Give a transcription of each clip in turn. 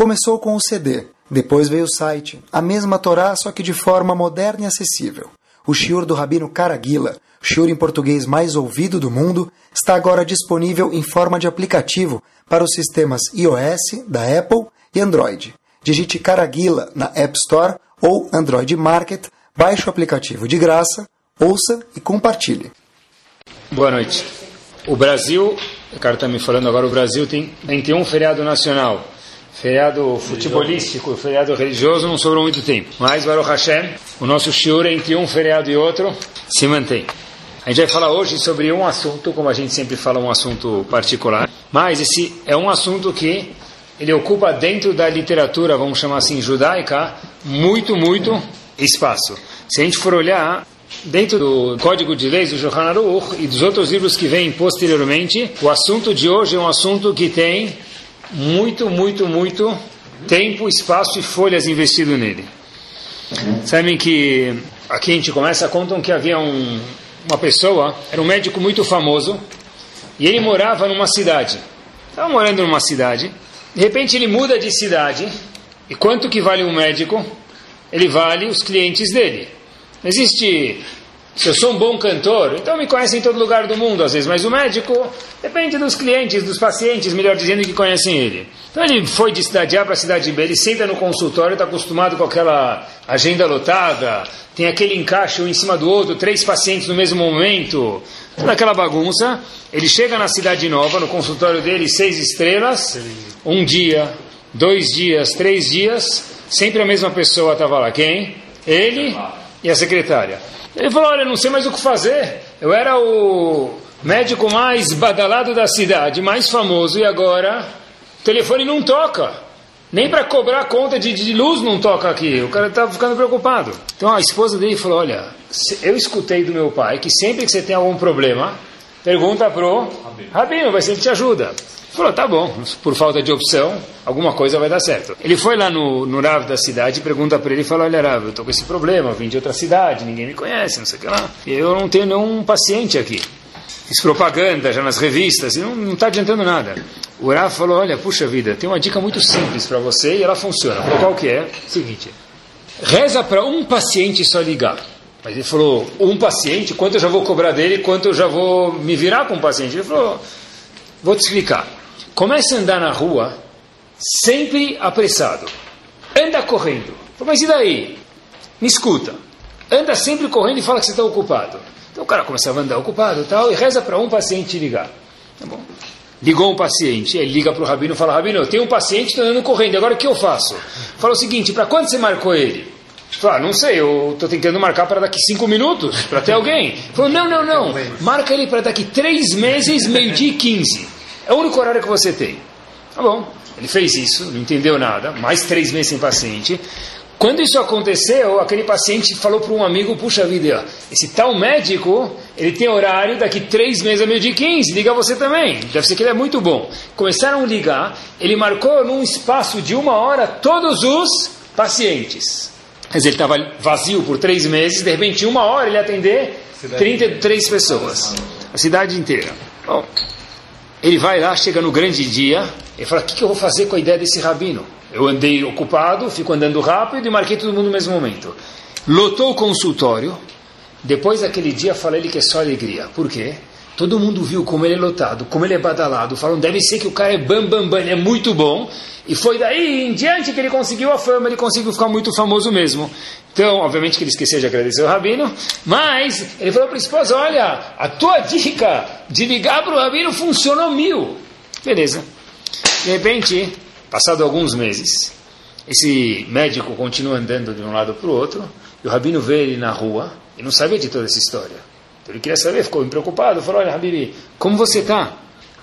Começou com o CD, depois veio o site, a mesma Torá, só que de forma moderna e acessível. O shiur do Rabino Caraguila, shiur em português mais ouvido do mundo, está agora disponível em forma de aplicativo para os sistemas iOS, da Apple e Android. Digite Caraguila na App Store ou Android Market, baixe o aplicativo de graça, ouça e compartilhe. Boa noite. O Brasil, o cara está me falando agora, o Brasil tem, tem um feriado nacional feriado futebolístico, feriado religioso, não sobrou muito tempo. Mas, Baruch Hashem, o nosso shiur entre um feriado e outro se mantém. A gente vai falar hoje sobre um assunto, como a gente sempre fala, um assunto particular. Mas esse é um assunto que ele ocupa dentro da literatura, vamos chamar assim, judaica, muito, muito espaço. Se a gente for olhar dentro do Código de Leis do Johan Aruch e dos outros livros que vêm posteriormente, o assunto de hoje é um assunto que tem muito, muito, muito tempo, espaço e folhas investido nele. Sabem que aqui a gente começa, contam que havia um, uma pessoa, era um médico muito famoso, e ele morava numa cidade. Estava morando numa cidade, de repente ele muda de cidade, e quanto que vale um médico? Ele vale os clientes dele. Não existe se eu sou um bom cantor, então me conhecem em todo lugar do mundo, às vezes, mas o médico depende dos clientes, dos pacientes, melhor dizendo, que conhecem ele. Então ele foi de cidade A para cidade B, ele senta no consultório, está acostumado com aquela agenda lotada, tem aquele encaixe um em cima do outro, três pacientes no mesmo momento, toda aquela bagunça. Ele chega na cidade nova, no consultório dele, seis estrelas, um dia, dois dias, três dias, sempre a mesma pessoa estava lá. Quem? Ele e a secretária. Ele falou: Olha, não sei mais o que fazer. Eu era o médico mais badalado da cidade, mais famoso, e agora o telefone não toca. Nem para cobrar conta de, de, luz não toca aqui. O cara estava tá ficando preocupado. Então a esposa dele falou: Olha, eu escutei do meu pai que sempre que você tem algum problema, pergunta pro Rabino, vai ser que te ajuda. Falou, tá bom, por falta de opção, alguma coisa vai dar certo. Ele foi lá no, no Rav da cidade, pergunta para ele, fala, olha Rav, eu tô com esse problema, vim de outra cidade, ninguém me conhece, não sei o que lá. Eu não tenho nenhum paciente aqui. Fiz propaganda já nas revistas e não está adiantando nada. O Rav falou, olha, puxa vida, tem uma dica muito simples para você e ela funciona. Falou, qual que é? Seguinte, reza para um paciente só ligar. Mas ele falou, um paciente, quanto eu já vou cobrar dele, quanto eu já vou me virar com o paciente? Ele falou, vou te explicar. Comece a andar na rua sempre apressado. Anda correndo. Mas e daí? Me escuta. Anda sempre correndo e fala que você está ocupado. Então o cara começava a andar ocupado e tal, e reza para um paciente ligar. Tá bom? Ligou um paciente, ele liga para o rabino e fala: Rabino, eu tenho um paciente, estou andando correndo, agora o que eu faço? Fala o seguinte: para quando você marcou ele? Fala, não sei, eu estou tentando marcar para daqui cinco minutos, para ter alguém. Falou: não, não, não, marca ele para daqui três meses, meio-dia e quinze. É o único horário que você tem. Tá bom. Ele fez isso, não entendeu nada, mais três meses sem paciente. Quando isso aconteceu, aquele paciente falou para um amigo, puxa vida, esse tal médico, ele tem horário daqui três meses a meio de 15, liga você também. Deve ser que ele é muito bom. Começaram a ligar, ele marcou num espaço de uma hora todos os pacientes. Mas ele estava vazio por três meses, de repente, em uma hora ele atender 33 pessoas. A cidade inteira. Bom, ele vai lá, chega no grande dia, e fala: O que, que eu vou fazer com a ideia desse rabino? Eu andei ocupado, fico andando rápido e marquei todo mundo no mesmo momento. Lotou o consultório. Depois daquele dia, fala ele que é só alegria. Por quê? Todo mundo viu como ele é lotado, como ele é badalado. Falam, deve ser que o cara é bam, bam, bam, ele é muito bom. E foi daí em diante que ele conseguiu a fama, ele conseguiu ficar muito famoso mesmo. Então, obviamente que ele esqueceu de agradecer o Rabino, mas ele falou para a esposa, olha, a tua dica de ligar para o Rabino funcionou mil. Beleza. De repente, passado alguns meses, esse médico continua andando de um lado para o outro, e o Rabino vê ele na rua, e não sabia de toda essa história. Então ele queria saber, ficou preocupado, falou, olha, Habibi, como você está?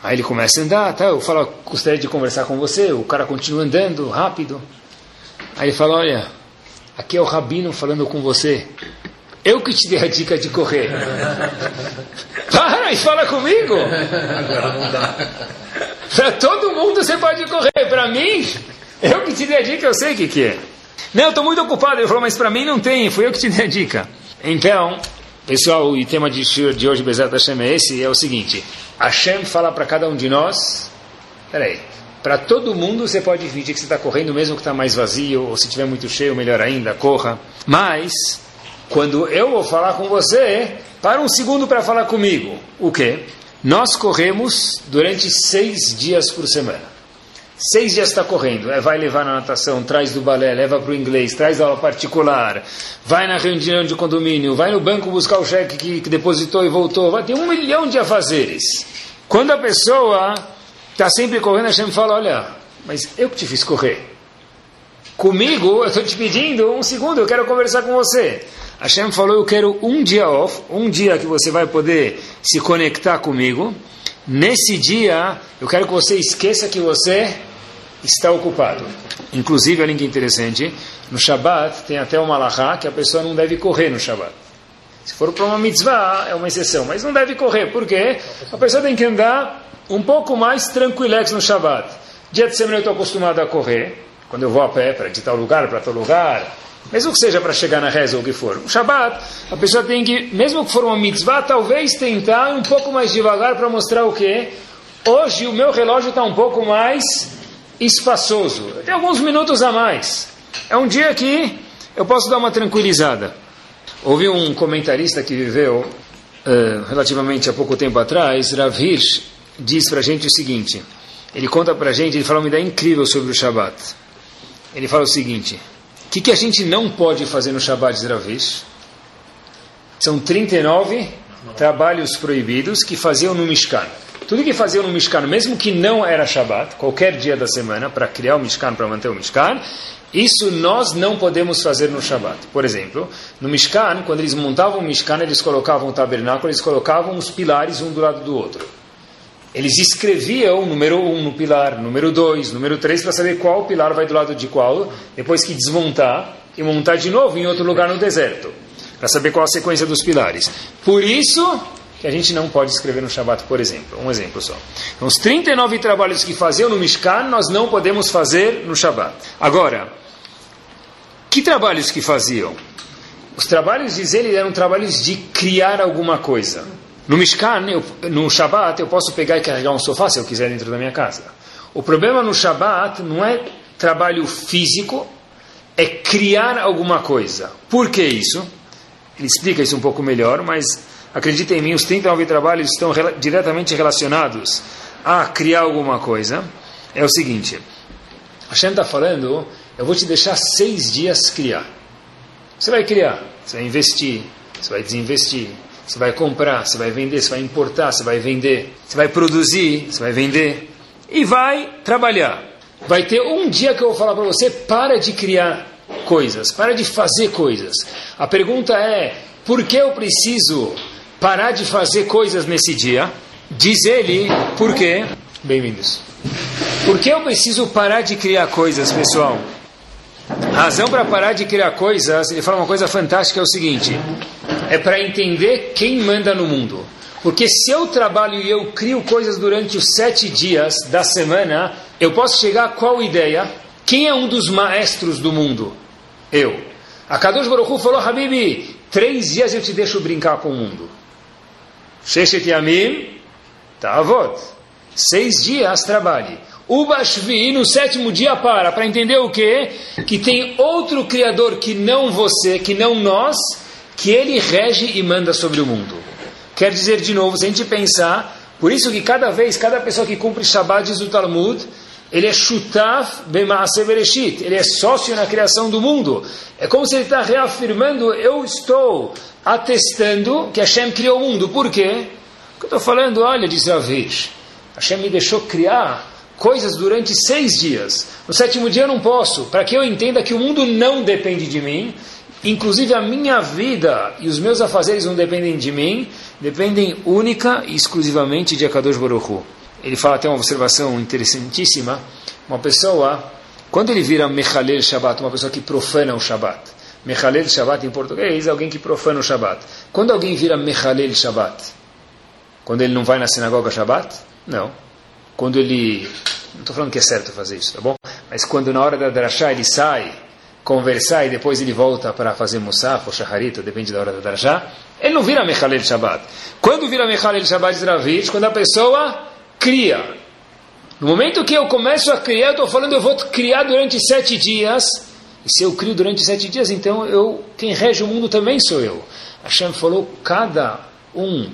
Aí ele começa a andar, tá, eu falo, gostaria de conversar com você, o cara continua andando, rápido. Aí ele fala, olha, aqui é o Rabino falando com você. Eu que te dei a dica de correr. Para e fala comigo. Para todo mundo você pode correr. Para mim, eu que te dei a dica, eu sei o que, que é. Não, eu estou muito ocupado. Ele falou, mas para mim não tem, foi eu que te dei a dica. Então, Pessoal, o tema de, de hoje, Bezerra Hashem, é esse, é o seguinte. Hashem fala para cada um de nós, peraí, Para todo mundo você pode fingir que você está correndo mesmo que está mais vazio, ou se tiver muito cheio, melhor ainda, corra. Mas, quando eu vou falar com você, para um segundo para falar comigo. O quê? Nós corremos durante seis dias por semana. Seis dias está correndo, é, vai levar na natação, traz do balé, leva para o inglês, traz aula particular, vai na reunião de condomínio, vai no banco buscar o cheque que, que depositou e voltou, vai ter um milhão de afazeres. Quando a pessoa está sempre correndo, gente fala, olha, mas eu que te fiz correr. Comigo, eu estou te pedindo um segundo, eu quero conversar com você. Hashem falou, eu quero um dia off, um dia que você vai poder se conectar comigo. Nesse dia, eu quero que você esqueça que você está ocupado. Inclusive, olha que interessante, no Shabat tem até uma lahá que a pessoa não deve correr no Shabat. Se for para uma mitzvah, é uma exceção, mas não deve correr. Por quê? A pessoa tem que andar um pouco mais tranquilex no Shabat. Dia de semana eu estou acostumado a correr, quando eu vou a pé, para de tal lugar para tal lugar, mesmo que seja para chegar na reza ou o que for. No Shabat, a pessoa tem que, mesmo que for uma mitzvah, talvez tentar um pouco mais devagar para mostrar o quê? Hoje o meu relógio está um pouco mais espaçoso. Tem alguns minutos a mais. É um dia que eu posso dar uma tranquilizada. Houve um comentarista que viveu uh, relativamente há pouco tempo atrás, Rav Hirsch, diz para a gente o seguinte. Ele conta para a gente, ele fala uma ideia incrível sobre o Shabat. Ele fala o seguinte: o que, que a gente não pode fazer no Shabat de Rav Hirsch? São 39 trabalhos proibidos que faziam no Mishkan. Tudo que faziam no Mishkan, mesmo que não era Shabbat, qualquer dia da semana, para criar o Mishkan, para manter o Mishkan, isso nós não podemos fazer no Shabbat. Por exemplo, no Mishkan, quando eles montavam o Mishkan, eles colocavam o tabernáculo, eles colocavam os pilares um do lado do outro. Eles escreviam número 1 um no pilar, número 2, número 3, para saber qual pilar vai do lado de qual, depois que desmontar e montar de novo em outro lugar no deserto, para saber qual a sequência dos pilares. Por isso, que a gente não pode escrever no Shabat, por exemplo. Um exemplo só. Então, os 39 trabalhos que faziam no Mishkan, nós não podemos fazer no Shabat. Agora, que trabalhos que faziam? Os trabalhos, diz ele, eram trabalhos de criar alguma coisa. No Mishkan, eu, no Shabat, eu posso pegar e carregar um sofá se eu quiser dentro da minha casa. O problema no Shabat não é trabalho físico, é criar alguma coisa. Por que isso? Ele explica isso um pouco melhor, mas acredita em mim, os 39 trabalhos estão re diretamente relacionados a criar alguma coisa. É o seguinte: Hashem está falando, eu vou te deixar seis dias criar. Você vai criar, você vai investir, você vai desinvestir, você vai comprar, você vai vender, você vai importar, você vai vender, você vai produzir, você vai vender e vai trabalhar. Vai ter um dia que eu vou falar para você: para de criar coisas, para de fazer coisas. A pergunta é: por que eu preciso parar de fazer coisas nesse dia. Diz ele, por quê? Bem-vindos. Por que eu preciso parar de criar coisas, pessoal? A razão para parar de criar coisas, ele fala uma coisa fantástica, é o seguinte: é para entender quem manda no mundo. Porque se eu trabalho e eu crio coisas durante os sete dias da semana, eu posso chegar a qual ideia? Quem é um dos maestros do mundo? Eu. A Kadosh Baruch falou, Habibi, três dias eu te deixo brincar com o mundo. Sheshet Yamim, Tavot. Seis dias trabalhe. Ubashvi, no sétimo dia para, para entender o quê? Que tem outro Criador que não você, que não nós, que ele rege e manda sobre o mundo. Quer dizer, de novo, se a gente pensar, por isso que cada vez, cada pessoa que cumpre Shabbat, diz o Talmud, ele é shutaf b'maaseh bereshit, ele é sócio na criação do mundo. É como se ele está reafirmando, eu estou atestando que Hashem criou o mundo. Por quê? Porque eu estou falando, olha, diz Ravish, Hashem me deixou criar coisas durante seis dias. No sétimo dia eu não posso, para que eu entenda que o mundo não depende de mim, inclusive a minha vida e os meus afazeres não dependem de mim, dependem única e exclusivamente de Akadosh Baruch. Ele fala até uma observação interessantíssima, uma pessoa, quando ele vira Mechalel Shabbat, uma pessoa que profana o Shabbat, Mechalel Shabbat em português, alguém que profana o Shabbat. Quando alguém vira Mechalel Shabbat? Quando ele não vai na sinagoga Shabbat? Não. Quando ele. Não estou falando que é certo fazer isso, tá bom? Mas quando na hora da Drashá ele sai, conversar e depois ele volta para fazer Musaf ou Shaharito, depende da hora da Drashá, ele não vira Mechalel Shabbat. Quando vira Mechalel Shabbat de Ravitch? Quando a pessoa cria. No momento que eu começo a criar, eu estou falando, eu vou criar durante sete dias. E se eu crio durante sete dias, então eu, quem rege o mundo também sou eu. Hashem falou, cada um,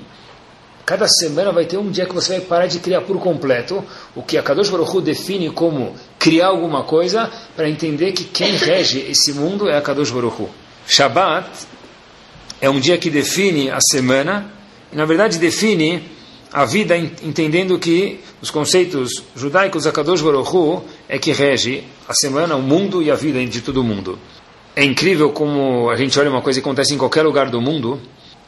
cada semana vai ter um dia que você vai parar de criar por completo, o que a Kadosh Baruch Hu define como criar alguma coisa, para entender que quem rege esse mundo é a Kadosh Baruch Hu. Shabbat é um dia que define a semana, e na verdade define a vida entendendo que os conceitos judaicos da Kadosh Baruch Hu é que rege a semana, o mundo e a vida de todo mundo. É incrível como a gente olha uma coisa que acontece em qualquer lugar do mundo,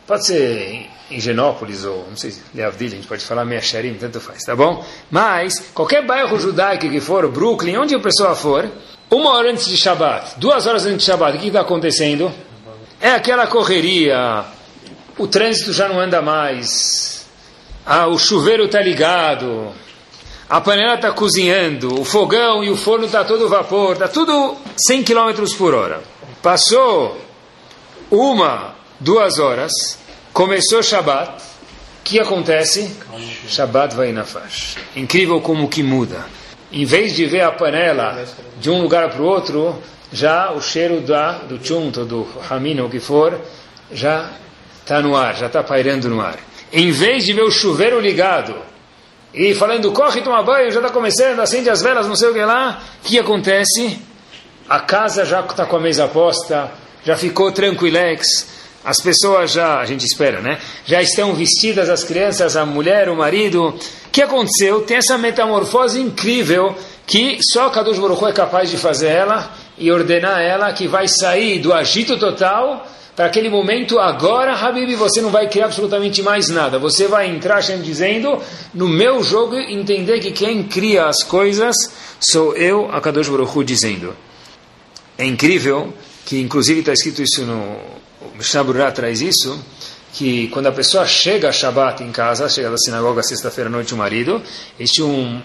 pode ser em Genópolis ou, não sei, Leavdil, a gente pode falar Meacharim, tanto faz, tá bom? Mas, qualquer bairro judaico que for, Brooklyn, onde a pessoa for, uma hora antes de Shabbat, duas horas antes de Shabbat, o que está acontecendo? É aquela correria, o trânsito já não anda mais, ah, o chuveiro está ligado, a panela está cozinhando, o fogão e o forno está todo vapor, está tudo 100 km por hora. Passou uma, duas horas, começou Shabat, o que acontece? Shabat vai na faixa. Incrível como que muda. Em vez de ver a panela de um lugar para o outro, já o cheiro da, do chunto, do ramino, o que for, já está no ar, já está pairando no ar em vez de ver o chuveiro ligado e falando, corre, toma banho, já está começando, acende as velas, não sei o que lá, o que acontece? A casa já está com a mesa posta, já ficou tranquilex, as pessoas já, a gente espera, né? Já estão vestidas, as crianças, a mulher, o marido. O que aconteceu? Tem essa metamorfose incrível que só Kadosh Baruch é capaz de fazer ela e ordenar ela que vai sair do agito total para aquele momento, agora, Habib, você não vai criar absolutamente mais nada. Você vai entrar, Hashem dizendo, no meu jogo, entender que quem cria as coisas sou eu, a Kadosh Baruch dizendo. É incrível que, inclusive, está escrito isso no... Mishnah traz isso, que quando a pessoa chega a Shabbat em casa, chega da sinagoga sexta-feira à noite o marido, existe um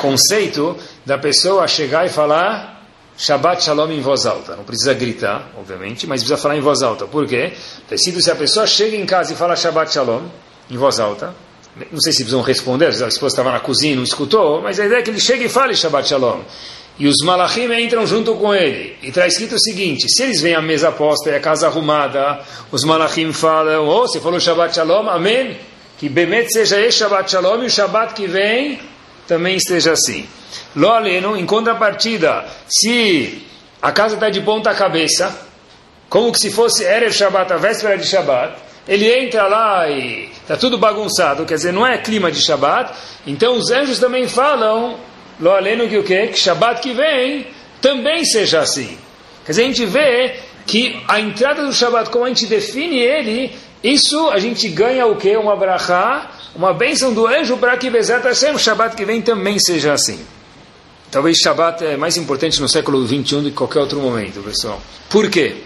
conceito da pessoa chegar e falar Shabbat Shalom em voz alta. Não precisa gritar, obviamente, mas precisa falar em voz alta. Por quê? Escrito se a pessoa chega em casa e fala Shabbat Shalom em voz alta, não sei se precisam responder, a esposa estava na cozinha não escutou, mas a ideia é que ele chega e fale Shabbat Shalom. E os malachim entram junto com ele. E está escrito o seguinte: se eles veem a mesa posta e a casa arrumada, os malachim falam: Oh, você falou Shabbat Shalom, amém? Que Bemet seja esse Shabbat Shalom e o Shabbat que vem também esteja assim. Lo aleno, em contrapartida, se a casa está de ponta cabeça, como que se fosse Erev Shabbat, a véspera de Shabbat, ele entra lá e está tudo bagunçado, quer dizer, não é clima de Shabbat, então os anjos também falam, lo aleno que o quê? Que Shabbat que vem também seja assim. Quer dizer, a gente vê que a entrada do Shabbat, como a gente define ele, isso a gente ganha o quê? Uma brachá, uma bênção do anjo para que Bezat Hashem, Shabbat que vem também seja assim. Talvez Shabbat é mais importante no século XXI do que qualquer outro momento, pessoal. Por quê?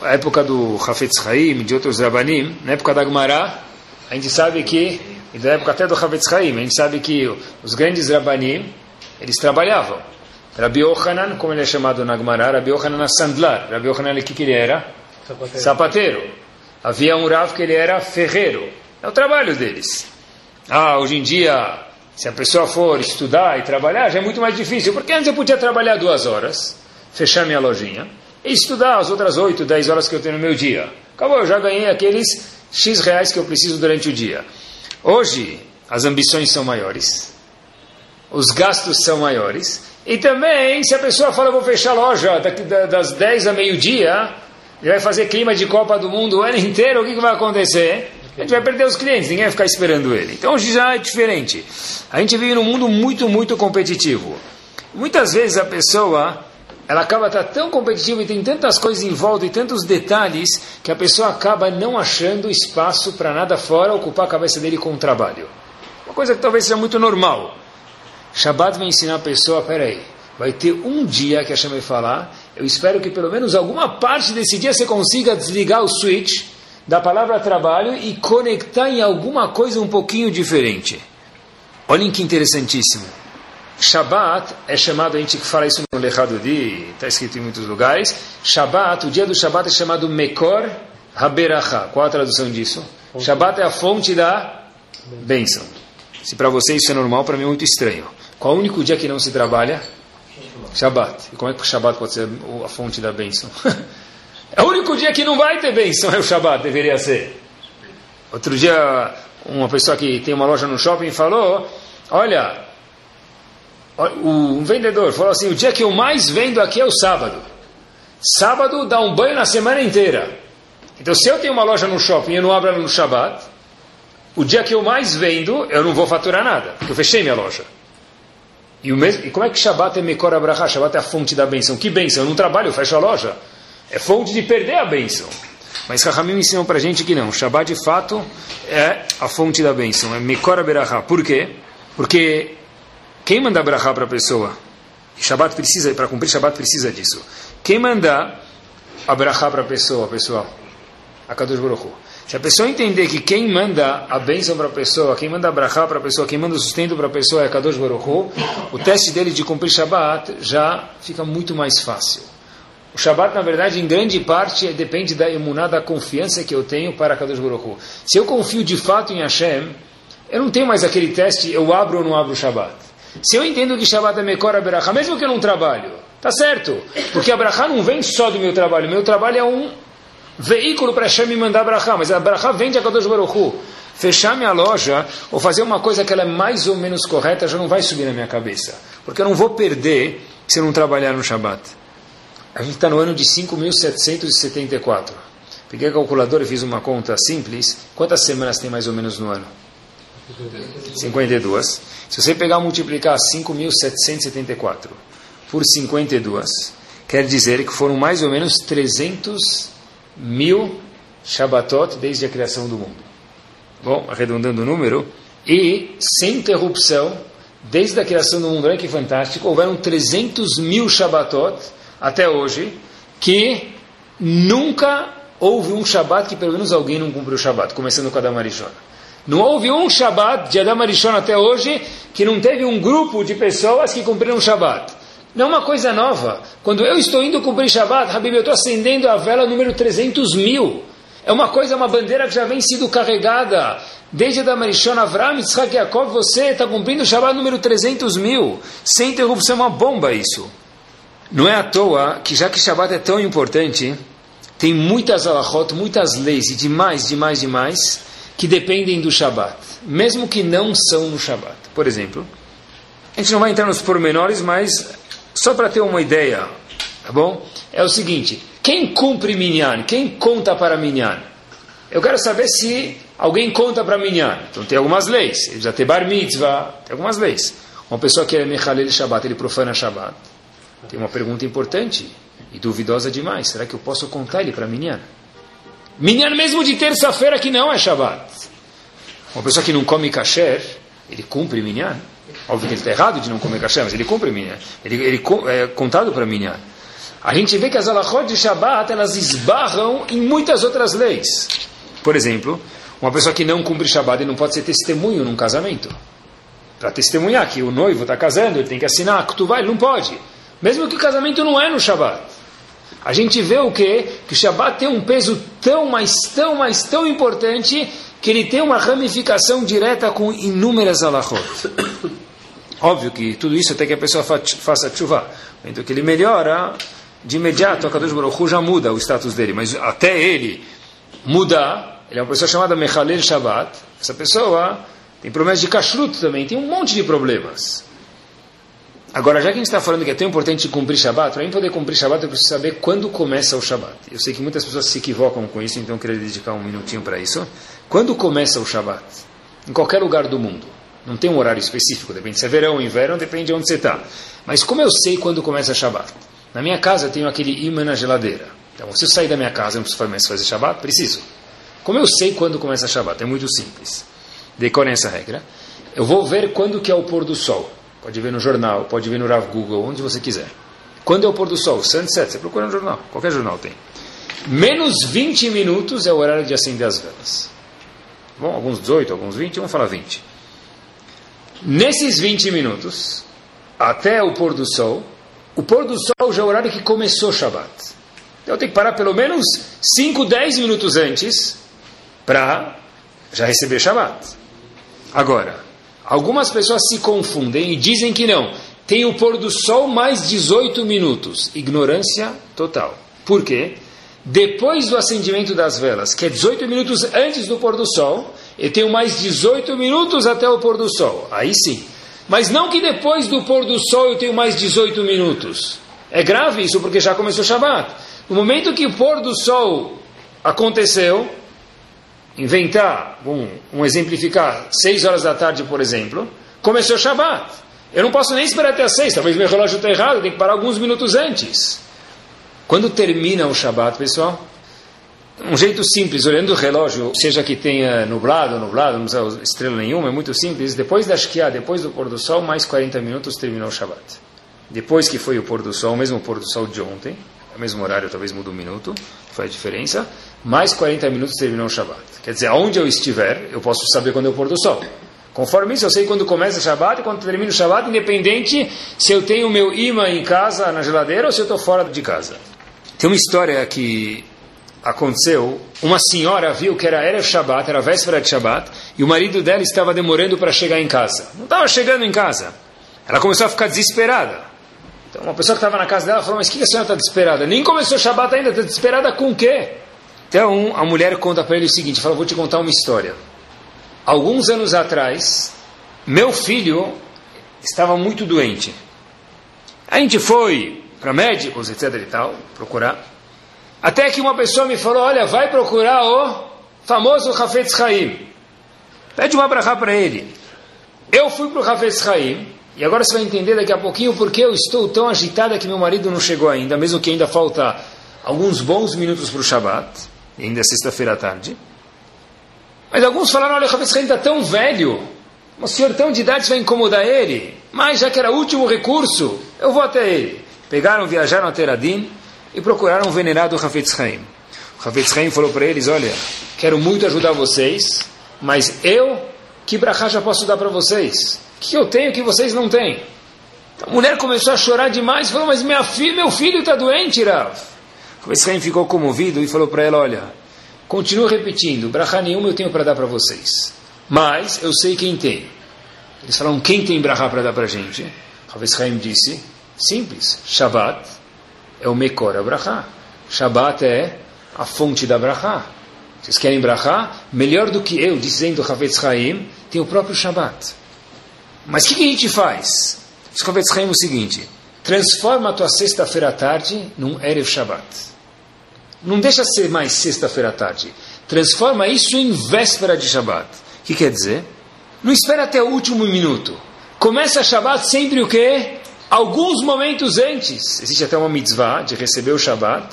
A época do Hafetz Haim, de outros Rabanim, na época da Gemara, a gente sabe que, e da época até do Hafetz Haim, a gente sabe que os grandes Rabanim, eles trabalhavam. Rabi Yohanan, como ele é chamado na Gemara, Rabi Yohanan Sandlar. Rabi Yohanan, o que, que ele era? Sapateiro. Sapateiro. Havia um Rav que ele era ferreiro. É o trabalho deles. Ah, hoje em dia se a pessoa for estudar e trabalhar, já é muito mais difícil. Porque antes eu podia trabalhar duas horas, fechar minha lojinha, e estudar as outras oito, dez horas que eu tenho no meu dia. Acabou, eu já ganhei aqueles X reais que eu preciso durante o dia. Hoje, as ambições são maiores, os gastos são maiores, e também, se a pessoa fala, vou fechar a loja das 10 a meio-dia, vai fazer clima de Copa do Mundo o ano inteiro, o que, vai acontecer? a gente vai perder os clientes, ninguém vai ficar esperando ele. Então hoje já é diferente. A gente vive num mundo muito, muito competitivo. Muitas vezes a pessoa ela acaba estar tá tão competitiva e tem tantas coisas em volta e tantos detalhes que a pessoa acaba não achando espaço para nada fora ocupar a cabeça dele com o trabalho. Uma coisa que talvez seja muito normal. Shabbat vai ensinar a pessoa, peraí, vai ter um dia que a Hashem vai falar, eu espero que pelo menos alguma parte desse dia você consiga desligar o switch da palavra trabalho e conectar em alguma coisa um pouquinho diferente. Olhem que interessantíssimo. Shabbat é chamado, a gente fala isso no Lechado Di, está escrito em muitos lugares. Shabbat, o dia do Shabbat é chamado Mekor Haberacha. Qual a tradução disso? Shabbat é a fonte da bênção. Se para você isso é normal, para mim é muito estranho. Qual é o único dia que não se trabalha? Shabbat. E como é que o Shabbat pode ser a fonte da bênção? é o único dia que não vai ter bênção, é o Shabbat, deveria ser. Outro dia, uma pessoa que tem uma loja no shopping falou: Olha, um vendedor falou assim: O dia que eu mais vendo aqui é o sábado. Sábado dá um banho na semana inteira. Então, se eu tenho uma loja no shopping e não abro ela no Shabbat, o dia que eu mais vendo, eu não vou faturar nada, porque eu fechei minha loja. E, o mesmo, e como é que Shabbat é Mekor Abraha? Shabbat é a fonte da bênção. Que bênção? Eu não trabalho, eu fecho a loja. É fonte de perder a bênção. Mas Rahamim ensinou para gente que não. Shabbat, de fato, é a fonte da bênção. É Mekor Abraha. Por quê? Porque quem manda Abraha para a pessoa? E Shabbat precisa, para cumprir Shabbat precisa disso. Quem manda Abraha para a pessoa, pessoal? A Kadosh Baruch. Se a pessoa entender que quem manda a bênção para a pessoa, quem manda a brachá para a pessoa, quem manda o sustento para a pessoa é Kadosh Baruch o teste dele de cumprir Shabbat já fica muito mais fácil. O Shabbat, na verdade, em grande parte, depende da emuná, da confiança que eu tenho para Kadosh Baruch. Se eu confio de fato em Hashem, eu não tenho mais aquele teste, eu abro ou não abro o Shabbat. Se eu entendo que Shabbat é Mekor Aberachá, mesmo que eu não trabalho, tá certo, porque a Abrahá não vem só do meu trabalho, meu trabalho é um veículo para Hashem me mandar brachá, mas a brachá vem de Akadosh Baruch Hu. Fechar minha loja ou fazer uma coisa que ela é mais ou menos correta já não vai subir na minha cabeça. Porque eu não vou perder se eu não trabalhar no Shabat. A gente está no ano de 5.774. Peguei a calculadora e fiz uma conta simples. Quantas semanas tem mais ou menos no ano? 52. Se você pegar e multiplicar 5.774 por 52, quer dizer que foram mais ou menos 300 mil Shabbatot desde a criação do mundo. Bom, arredondando o número, e sem interrupção, desde a criação do mundo, olha que fantástico, houveram 300 mil Shabbatot até hoje, que nunca houve um Shabbat que pelo menos alguém não cumpriu o Shabbat, começando com a Damarishona. Não houve um Shabbat de Adam Arishon até hoje que não teve um grupo de pessoas que cumpriram o Shabbat. Não é uma coisa nova. Quando eu estou indo cumprir Shabbat, Habib, eu estou acendendo a vela número 300 mil. É uma coisa, uma bandeira que já vem sido carregada. Desde a Marishon Avram, Yitzhak Yaakov, você está cumprindo o Shabbat número 300 mil. Sem interrupção, é uma bomba isso. Não é à toa que já que Shabbat é tão importante, tem muitas alahot, muitas leis, e demais, demais, demais, que dependem do Shabbat. Mesmo que não são no Shabbat. Por exemplo, a gente não vai entrar nos pormenores, mas só para ter uma ideia, tá bom? É o seguinte: quem cumpre minyan? Quem conta para minyan? Eu quero saber se alguém conta para minyan. Então tem algumas leis. Ele já tem bar mitzvah, tem algumas leis. Uma pessoa que é mechalel Shabbat, ele profana Shabbat. Tem uma pergunta importante e duvidosa demais. Será que eu posso contar ele para minyan? Minyan mesmo de terça-feira que não é Shabbat. Uma pessoa que não come kasher, ele cumpre minyan? Óbvio que ele está errado de não comer kasher, mas ele cumpre minha. Ele, ele é contado para minha. A gente vê que as alahot de Shabbat, elas esbarram em muitas outras leis. Por exemplo, uma pessoa que não cumpre Shabbat, não pode ser testemunho num casamento. Para testemunhar que o noivo está casando, ele tem que assinar, que tu vai, ele não pode. Mesmo que o casamento não é no Shabbat. A gente vê o quê? Que o Shabbat tem um peso tão, mas tão, mas tão importante que ele tem uma ramificação direta com inúmeras alahot. Óbvio que tudo isso até que a pessoa faça chuva. Então que ele melhora, de imediato a Kadosh Baruch já muda o status dele. Mas até ele mudar, ele é uma pessoa chamada Mechalel Shabbat. Essa pessoa tem problemas de kashrut também, tem um monte de problemas. Agora, já que a gente está falando que é tão importante cumprir Shabbat, para mim poder cumprir Shabbat eu preciso saber quando começa o Shabbat. Eu sei que muitas pessoas se equivocam com isso, então eu queria dedicar um minutinho para isso. Quando começa o Shabbat? Em qualquer lugar do mundo. Não tem um horário específico, depende se é verão ou inverno, depende de onde você está. Mas como eu sei quando começa Shabbat? Na minha casa eu tenho aquele imã na geladeira. Então, se eu sair da minha casa, não preciso mais fazer Shabbat? Preciso. Como eu sei quando começa Shabbat? É muito simples. Decorem essa regra. Eu vou ver quando que é o pôr do sol. Pode ver no jornal, pode ver no Rav Google, onde você quiser. Quando é o pôr do sol? Sunset, você procura no jornal. Qualquer jornal tem. Menos 20 minutos é o horário de acender as velas. Bom, alguns 18, alguns 20, vamos falar 20. Nesses 20 minutos, até o pôr do sol, o pôr do sol já é o horário que começou o Shabbat. Então eu tenho que parar pelo menos 5, 10 minutos antes para já receber Shabbat. Agora, Algumas pessoas se confundem e dizem que não. Tem o pôr do sol mais 18 minutos. Ignorância total. Por quê? Depois do acendimento das velas, que é 18 minutos antes do pôr do sol, eu tenho mais 18 minutos até o pôr do sol. Aí sim. Mas não que depois do pôr do sol eu tenho mais 18 minutos. É grave isso porque já começou o Shabat. No momento que o pôr do sol aconteceu, inventar, um, um exemplificar, 6 horas da tarde, por exemplo, começou o Shabat. Eu não posso nem esperar até as 6, talvez meu relógio está errado, tem que parar alguns minutos antes. Quando termina o Shabat, pessoal, um jeito simples, olhando o relógio, seja que tenha nublado ou nublado, não precisa estrela nenhuma, é muito simples. Depois da Shkia, depois do pôr do sol, mais 40 minutos terminou o Shabat. Depois que foi o pôr do sol, mesmo o pôr do sol de ontem, o mesmo horário, talvez muda um minuto, faz diferença, mais 40 minutos terminou o Shabat. Quer dizer, aonde eu estiver, eu posso saber quando é o pôr do sol. Conforme isso, eu sei quando começa o Shabat e quando termina o Shabat, independente se eu tenho o meu imã em casa, na geladeira, ou se eu estou fora de casa. Tem uma história que aconteceu, uma senhora viu que era Erev Shabbat, era véspera de Shabbat, e o marido dela estava demorando para chegar em casa. Não estava chegando em casa. Ela começou a ficar desesperada. Então, uma pessoa que estava na casa dela falou: Mas que a senhora está desesperada? Nem começou Shabbat ainda, está desesperada com o quê? Então, a mulher conta para ele o seguinte: fala, Vou te contar uma história. Alguns anos atrás, meu filho estava muito doente. A gente foi para médicos, etc. e tal, procurar. Até que uma pessoa me falou: Olha, vai procurar o famoso Hafetz Haim. Pede uma brachá para ele. Eu fui para o Hafetz Haim. E agora você vai entender daqui a pouquinho porque eu estou tão agitada que meu marido não chegou ainda, mesmo que ainda falta alguns bons minutos para o Shabat, ainda é sexta-feira à tarde. Mas alguns falaram: olha, o Hafetz Haim está tão velho, um senhor tão de idade vai incomodar ele, mas já que era o último recurso, eu vou até ele. Pegaram, viajaram até Eradim e procuraram o venerado Hafetz Haim. O Hafetz Haim falou para eles, olha, quero muito ajudar vocês, mas eu, que brachá já posso dar para vocês? O que eu tenho que vocês não têm? A mulher começou a chorar demais, falou, mas minha filha, meu filho está doente, Rav. Hafetz Haim ficou comovido e falou para ela, olha, continua repetindo, brachá nenhuma eu tenho para dar para vocês. Mas eu sei quem tem. Eles falaram, quem tem brachá para dar para a gente? Hafetz Haim disse, simples, Shabbat é o Mekor Abraha. Shabbat é a fonte da Abraha. Vocês querem Braha? Melhor do que eu, dizendo Havetz Haim, tem o próprio Shabbat. Mas o que, que, a gente faz? Diz Havetz Haim o seguinte: transforma a tua sexta-feira à tarde num Erev Shabbat. Não deixa ser mais sexta-feira à tarde. Transforma isso em véspera de Shabbat. O que quer dizer? Não espera até o último minuto. Começa Shabbat sempre o quê? Alguns momentos antes. Existe até uma mitzvah de receber o Shabat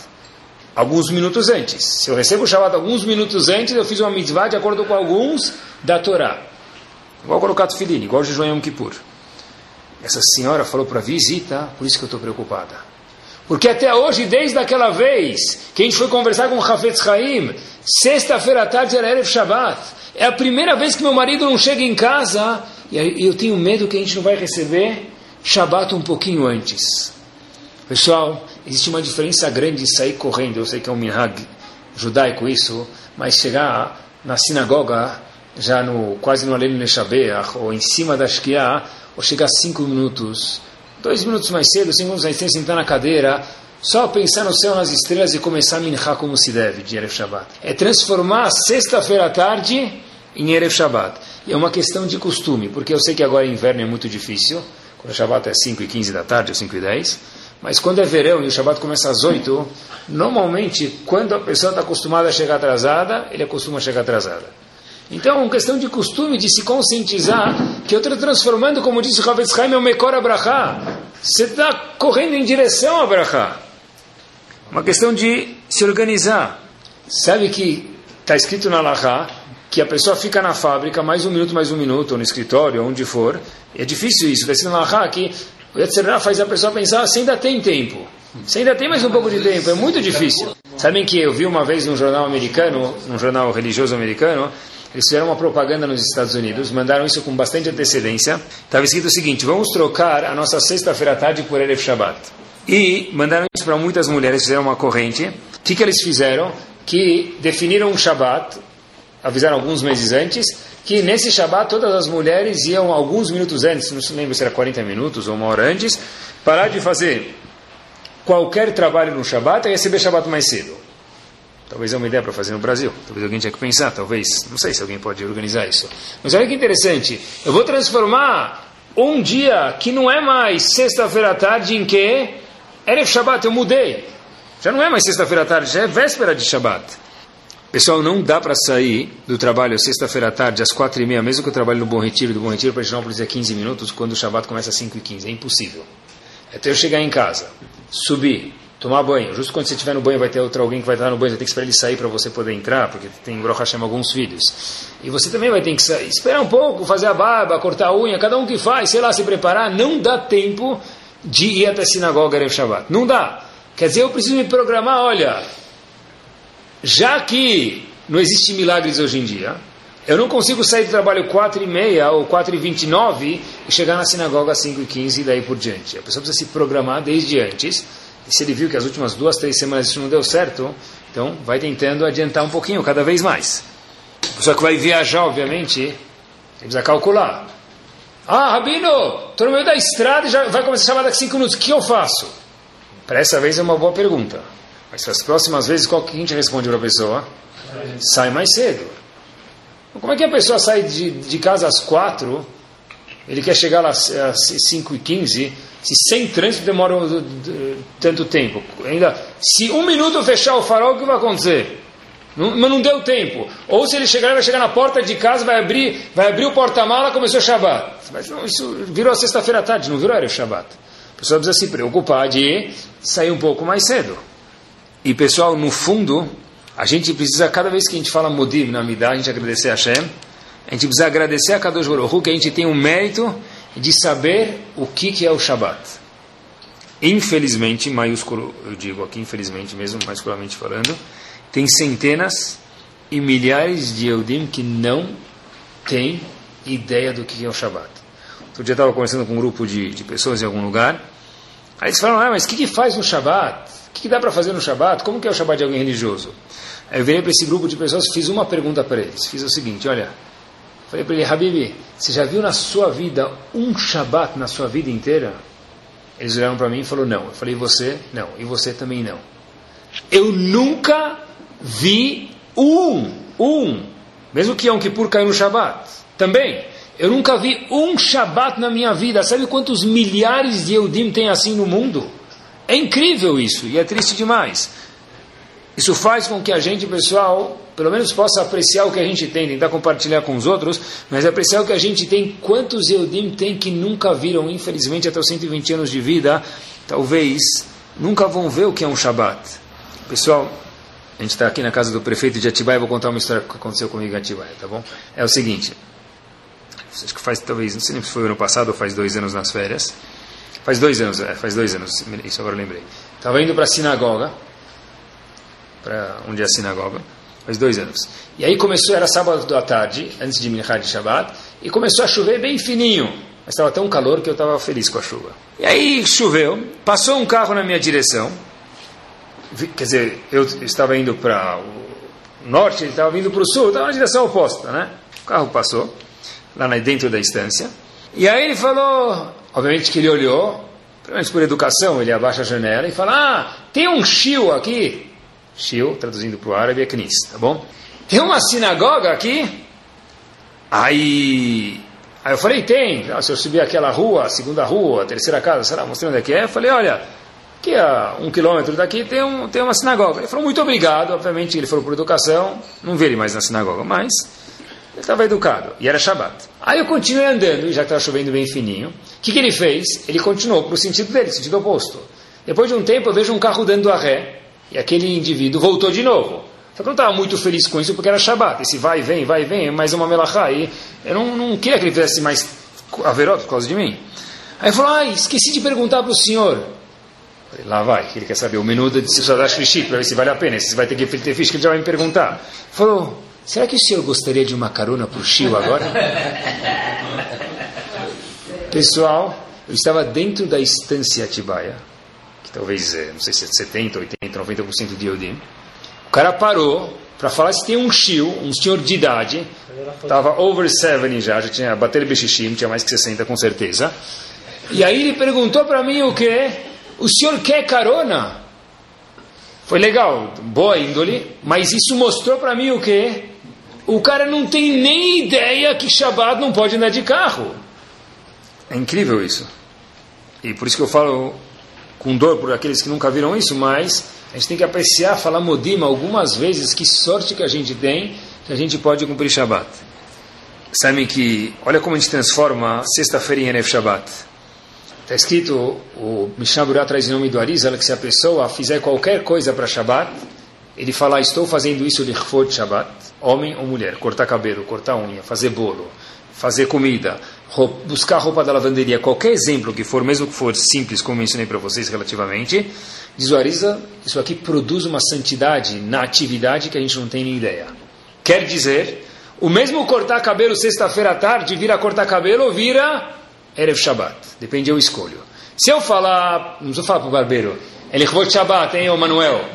alguns minutos antes. Se eu recebo o Shabat alguns minutos antes, eu fiz uma mitzvah de acordo com alguns da Torá. Igual colocar Tfilin, igual o Jejum Yom Kippur. Essa senhora falou para visita, por isso que eu estou preocupada. Porque até hoje, desde aquela vez que a gente foi conversar com o Hafetz Haim, sexta-feira à tarde era Erev Shabbat. É a primeira vez que meu marido não chega em casa e eu tenho medo que a gente não vai receber Shabat um pouquinho antes. Pessoal, existe uma diferença grande de sair correndo. Eu sei que é um minhag judaico isso, mas chegar na sinagoga, já no quase no Alel Neshabeach, ou em cima da Shkia, ou chegar cinco minutos, dois minutos mais cedo, cinco minutos mais cedo, sentar na cadeira, só pensar no céu, nas estrelas e começar a minhar como se deve, de Erev Shabbat. É transformar sexta-feira à tarde em Erev Shabbat. E é uma questão de costume, porque eu sei que agora inverno é muito difícil, quando o Shabbat é 5 e 15 da tarde ou 5 e 10. Mas quando é verão e o Shabbat começa às 8, normalmente, quando a pessoa está acostumada a chegar atrasada, ele acostuma a chegar atrasada. Então, é uma questão de costume, de se conscientizar que eu estou transformando, como disse o Havetz Haim, é o Mekor Abraha. Você está correndo em direção a Abraha. Uma questão de se organizar. Sabe que está escrito na Laha que a pessoa fica na fábrica mais um minuto, mais um minuto, ou no escritório, onde for. É difícil isso. Está na Lahá que o Yetzirah faz a pessoa pensar, você ainda tem tempo. Você ainda tem mais um pouco de tempo. É muito difícil. Sabem que eu vi uma vez num jornal americano, num jornal religioso americano, eles fizeram uma propaganda nos Estados Unidos, mandaram isso com bastante antecedência. Estava escrito o seguinte: vamos trocar a nossa sexta-feira à tarde por Erev Shabbat. E mandaram isso para muitas mulheres, fizeram uma corrente. O que, que eles fizeram? Que definiram um Shabbat, avisaram alguns meses antes, que nesse Shabat todas as mulheres iam alguns minutos antes, não se lembra se era 40 minutos ou uma hora antes, parar de fazer qualquer trabalho no Shabat e receber Shabat mais cedo. Talvez é uma ideia para fazer no Brasil. Talvez alguém tenha que pensar, talvez. Não sei se alguém pode organizar isso. Mas olha que interessante. Eu vou transformar um dia que não é mais sexta-feira à tarde em que Erev Shabbat, eu mudei. Já não é mais sexta-feira à tarde, já é véspera de Shabbat. Pessoal, não dá para sair do trabalho sexta-feira à tarde, às quatro e meia, mesmo que eu trabalhe no Bom Retiro, do Bom Retiro para Higienópolis é 15 minutos, quando o Shabbat começa às 5 e 15 É impossível. Até eu chegar em casa, subir, tomar banho. Justo quando você estiver no banho, vai ter outro alguém que vai estar no banho, vai ter que esperar ele sair para você poder entrar, porque tem Baruch Hashem alguns filhos. E você também vai ter que sair, esperar um pouco, fazer a barba, cortar a unha, cada um que faz, sei lá, se preparar. Não dá tempo de ir até a sinagoga Erev Shabbat. Não dá. Quer dizer, eu preciso me programar, olha, já que não existe milagres hoje em dia, eu não consigo sair do trabalho 4 e meia ou 4 e 29 e chegar na sinagoga às 5 e 15 e daí por diante. A pessoa precisa se programar desde antes e se ele viu que as últimas duas, três semanas isso não deu certo, então vai tentando adiantar um pouquinho, cada vez mais. A pessoa que vai viajar, obviamente, precisa calcular. Ah, Rabino, estou no meio da estrada e já vai começar a chamar daqui cinco minutos. O que eu faço? Para essa vez é uma boa pergunta. Mas as próximas vezes, qual que a gente responde para a pessoa? Sai mais cedo. Como é que a pessoa sai de, de casa às quatro, ele quer chegar lá às cinco e quinze, se sem trânsito demora tanto tempo. Ainda, se um minuto fechar o farol, o que vai acontecer? Mas não deu tempo. Ou se ele chegar, vai chegar na porta de casa, vai abrir, vai abrir o porta-mala, começou o Shabbat. Mas não, isso virou sexta-feira à tarde, não virou era o Shabbat. A pessoa precisa se preocupar de sair um pouco mais cedo. E pessoal, no fundo, a gente precisa, cada vez que a gente fala Modim na Midah, a gente agradecer a Hashem, a gente precisa agradecer a Kadosh Baruch que a gente tem o mérito de saber o que, que é o Shabat. Infelizmente, maiúsculo, eu digo aqui, infelizmente mesmo, maiusculamente falando, tem centenas e milhares de Eudim que não têm ideia do que é o Shabat. Outro dia eu estava conversando com um grupo de, de pessoas em algum lugar, aí eles falaram, ah, mas o que, que faz no Shabat? O que, dá para fazer no Shabat? Como que é o Shabat de alguém religioso? Aí eu virei para esse grupo de pessoas fiz uma pergunta para eles. Fiz o seguinte, olha, Falei para ele, Habibi, você já viu na sua vida um Shabat na sua vida inteira? Eles olharam para mim e falaram, não. Eu falei, você? Não. E você também não. Eu nunca vi um, um, mesmo que Yom Kippur caiu no Shabat, também. Eu nunca vi um Shabat na minha vida. Sabe quantos milhares de Eudim tem assim no mundo? É incrível isso e é triste demais. Isso faz com que a gente, pessoal, pelo menos possa apreciar o que a gente tem, tentar compartilhar com os outros, mas apreciar o que a gente tem. Quantos Eudim tem que nunca viram, infelizmente, até os 120 anos de vida, talvez nunca vão ver o que é um Shabat. Pessoal, a gente está aqui na casa do prefeito de Atibaia, vou contar uma história que aconteceu comigo em Atibaia, tá bom? É o seguinte, acho que faz talvez, não sei se foi ano passado ou faz dois anos nas férias, faz dois anos, é, faz dois anos, isso agora eu lembrei. Estava indo para a sinagoga, para onde é a sinagoga, faz dois anos. E aí começou, era sábado à tarde, antes de Minchad de Shabbat, e começou a chover bem fininho. Mas estava tão calor que eu estava feliz com a chuva. E aí choveu, passou um carro na minha direção. Quer dizer, eu estava indo para o norte, ele estava vindo para o sul, estava na direção oposta, né? O carro passou, lá dentro da estância. E aí ele falou, obviamente que ele olhou, pelo por educação, ele abaixa a janela e fala: Ah, tem um chio aqui. Shio, traduzindo para o árabe, é Knis, tá bom? Tem uma sinagoga aqui? Aí, aí eu falei, tem. Ah, se eu subir aquela rua, a segunda rua, a terceira casa, será? Mostrando onde é que é. Eu falei, olha, aqui a um quilômetro daqui tem, um, tem uma sinagoga. Ele falou, muito obrigado. Obviamente, ele falou por educação. Não vi ele mais na sinagoga, mas ele estava educado. E era Shabat. Aí eu continuei andando, já que estava chovendo bem fininho. Que, que ele fez? Ele continuou para o sentido dele, sentido oposto. Depois de um tempo, eu vejo um carro dando a ré. E aquele indivíduo voltou de novo. Só que eu não estava muito feliz com isso porque era Shabat. Esse vai e vem, vai e vem, mais uma melachá. E eu não, não queria que ele fizesse mais averota por causa de mim. Aí ele falou, ah, esqueci de perguntar para o senhor. Falei, lá vai, ele quer saber o menu de Sadash Rishit, para ver se vale a pena. Se vai ter que ter que ele já vai me perguntar. Ele falou, será que o senhor gostaria de uma carona para o Shio agora? Pessoal, eu estava dentro da estância Atibaia talvez, é, não sei se é 70, 80, 90% de Yodim. O cara parou, para falar se tem um shio, um senhor de idade, estava over 70 já, já tinha bater bexixim, tinha mais que 60 com certeza. E aí ele perguntou para mim o que? O senhor quer carona? Foi legal, boa índole, mas isso mostrou para mim o que? O cara não tem nem ideia que Shabbat não pode andar de carro. É incrível isso. E por isso que eu falo com dor por aqueles que nunca viram isso, mas a gente tem que apreciar, falar modima algumas vezes, que sorte que a gente tem, que a gente pode cumprir Shabbat. Sabem que, olha como a gente transforma sexta-feira em Erev Shabbat. Está escrito, o Mishnah Burá traz em nome do Arizal, que se a pessoa fizer qualquer coisa para Shabbat, ele fala, estou fazendo isso lichvot Shabbat, homem ou mulher, cortar cabelo, cortar unha, fazer bolo, fazer comida, roupa, buscar roupa da lavanderia, qualquer exemplo que for, mesmo que for simples, como mencionei para vocês relativamente, visualiza, isso aqui produz uma santidade na atividade que a gente não tem nem ideia. Quer dizer, o mesmo cortar cabelo sexta-feira à tarde vira cortar cabelo ou vira Erev Shabbat. Depende, eu escolho. Se eu falar, não vou falar para o barbeiro, ele Chvot Shabbat, hein, o Manuel?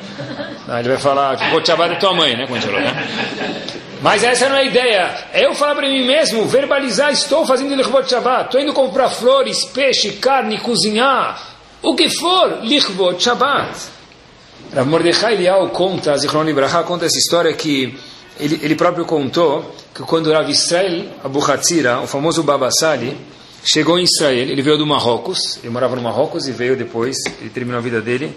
Ele vai falar, Chvot Shabbat é tua mãe, né? Gente falou, né? Mas essa não é a ideia. É eu falar para mim mesmo, verbalizar, estou fazendo Lichvot Shabbat, estou indo comprar flores, peixe, carne, cozinhar, o que for, Lichvot Shabbat. Rav Mordechai Eliyahu conta, Zichron Libraha conta essa história que ele, ele próprio contou que quando Rav Israel Abu Hatzira, o famoso Baba Sali, chegou em Israel, ele veio do Marrocos, ele morava no Marrocos e veio depois, ele terminou a vida dele,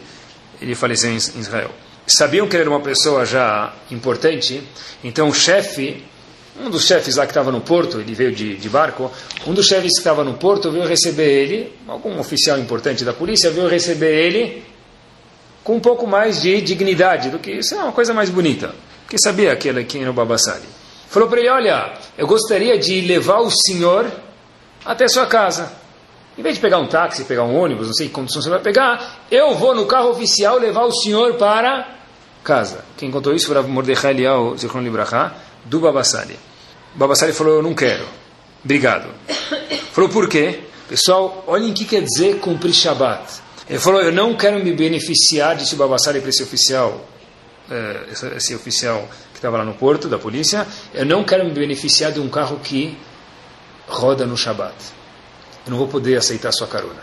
ele faleceu em Israel sabiam que ele era uma pessoa já importante, então o chefe, um dos chefes lá que estava no porto, ele veio de, de barco, um dos chefes que estava no porto veio receber ele, algum oficial importante da polícia veio receber ele com um pouco mais de dignidade do que isso é uma coisa mais bonita, porque sabia que ele aqui no Babassari. Falou para ele: Olha, eu gostaria de levar o senhor até sua casa. Em vez de pegar um táxi, pegar um ônibus, não sei que condição você vai pegar, eu vou no carro oficial levar o senhor para casa. Quem contou isso foi Mordechai Eliyahu, Zichron Libraha, do Babassali. O Babassali falou, eu não quero. Obrigado. Falou, por quê? Pessoal, olhem o que quer dizer cumprir Shabbat. Ele falou, eu não quero me beneficiar, o Babassali para esse oficial, eh, esse oficial que estava lá no porto, da polícia, eu não quero me beneficiar de um carro que roda no Shabbat eu não vou poder aceitar sua carona.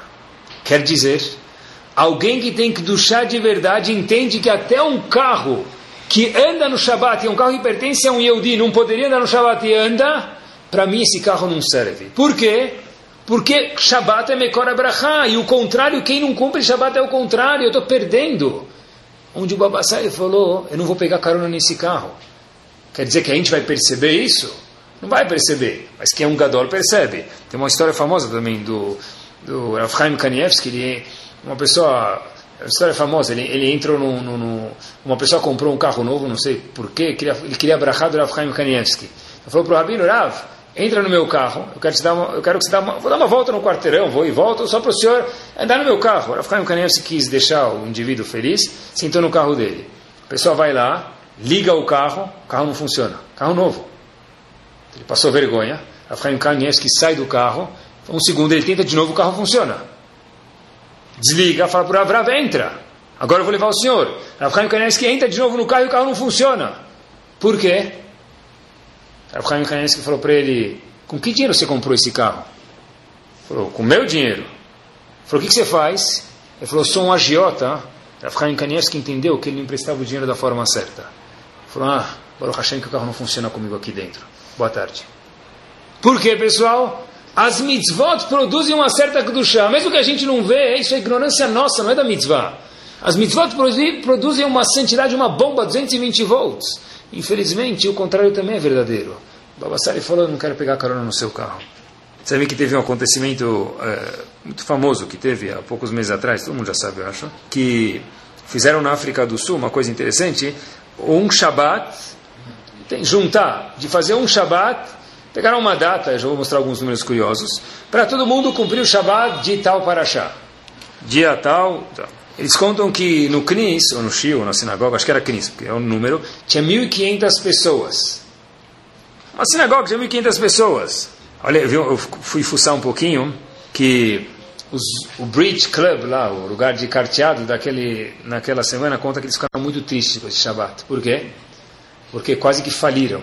Quer dizer, alguém que tem que duchar de verdade entende que até um carro que anda no Shabat, e um carro que pertence a um Yehudi, não poderia andar no Shabat e anda, para mim esse carro não serve. Por quê? Porque Shabat é Mekor Abraha, e o contrário, quem não cumpre Shabat é o contrário, eu estou perdendo. Onde o Babassai falou, eu não vou pegar carona nesse carro. Quer dizer que a gente vai perceber isso? Não vai perceber, mas quem é um gadol percebe. Tem uma história famosa também do, do Rav Kanievski, ele é uma pessoa, uma história famosa, ele, ele entrou no, uma pessoa comprou um carro novo, não sei porquê, queria, ele queria abraçar do Rav Kanievski. Ele falou para o Rabino, Rav, entra no meu carro, eu quero, te dar uma, eu quero que você dê uma, vou dar uma volta no quarteirão, vou e volto, só para o senhor andar no meu carro. O Kanievski quis deixar o indivíduo feliz, sentou no carro dele. A pessoa vai lá, liga o carro, o carro não funciona, carro novo. Ele passou vergonha. Rafael Kanievski sai do carro. Um segundo ele tenta de novo, o carro funciona. Desliga, fala para o Avrav, entra. Agora eu vou levar o senhor. Rafael Kanievski entra de novo no carro e o carro não funciona. Por quê? Rafael Kanievski falou para ele, com que dinheiro você comprou esse carro? Ele falou, com meu dinheiro. Ele falou, o que, que você faz? Ele falou, sou um agiota. Rafael Kanievski entendeu que ele não emprestava o dinheiro da forma certa. Ele falou, ah, Baruch Hashem que o carro não funciona comigo aqui dentro. Boa tarde. Por quê, pessoal? As mitzvot produzem uma certa kedushá. Mesmo que a gente não vê, isso é ignorância nossa, não é da mitzvah. As mitzvot produzem uma santidade, uma bomba 220 volts. Infelizmente, o contrário também é verdadeiro. Babassari falou, não quero pegar carona no seu carro. Sabe que teve um acontecimento é, muito famoso que teve há poucos meses atrás, todo mundo já sabe, eu acho, que fizeram na África do Sul uma coisa interessante, um Shabat tem, juntar, de fazer um Shabat, pegaram uma data, já vou mostrar alguns números curiosos, para todo mundo cumprir o Shabat de tal para chá. Dia tal, tal. Eles contam que no Knis, ou no Shio, ou na sinagoga, acho que era Knis, porque é um número, tinha 1.500 pessoas. Uma sinagoga tinha 1.500 pessoas. Olha, eu fui fuçar um pouquinho, que os, o Bridge Club lá, o lugar de carteado daquele, naquela semana, conta que eles ficaram muito tristes com esse Shabat. Por quê? Porque quase que faliram.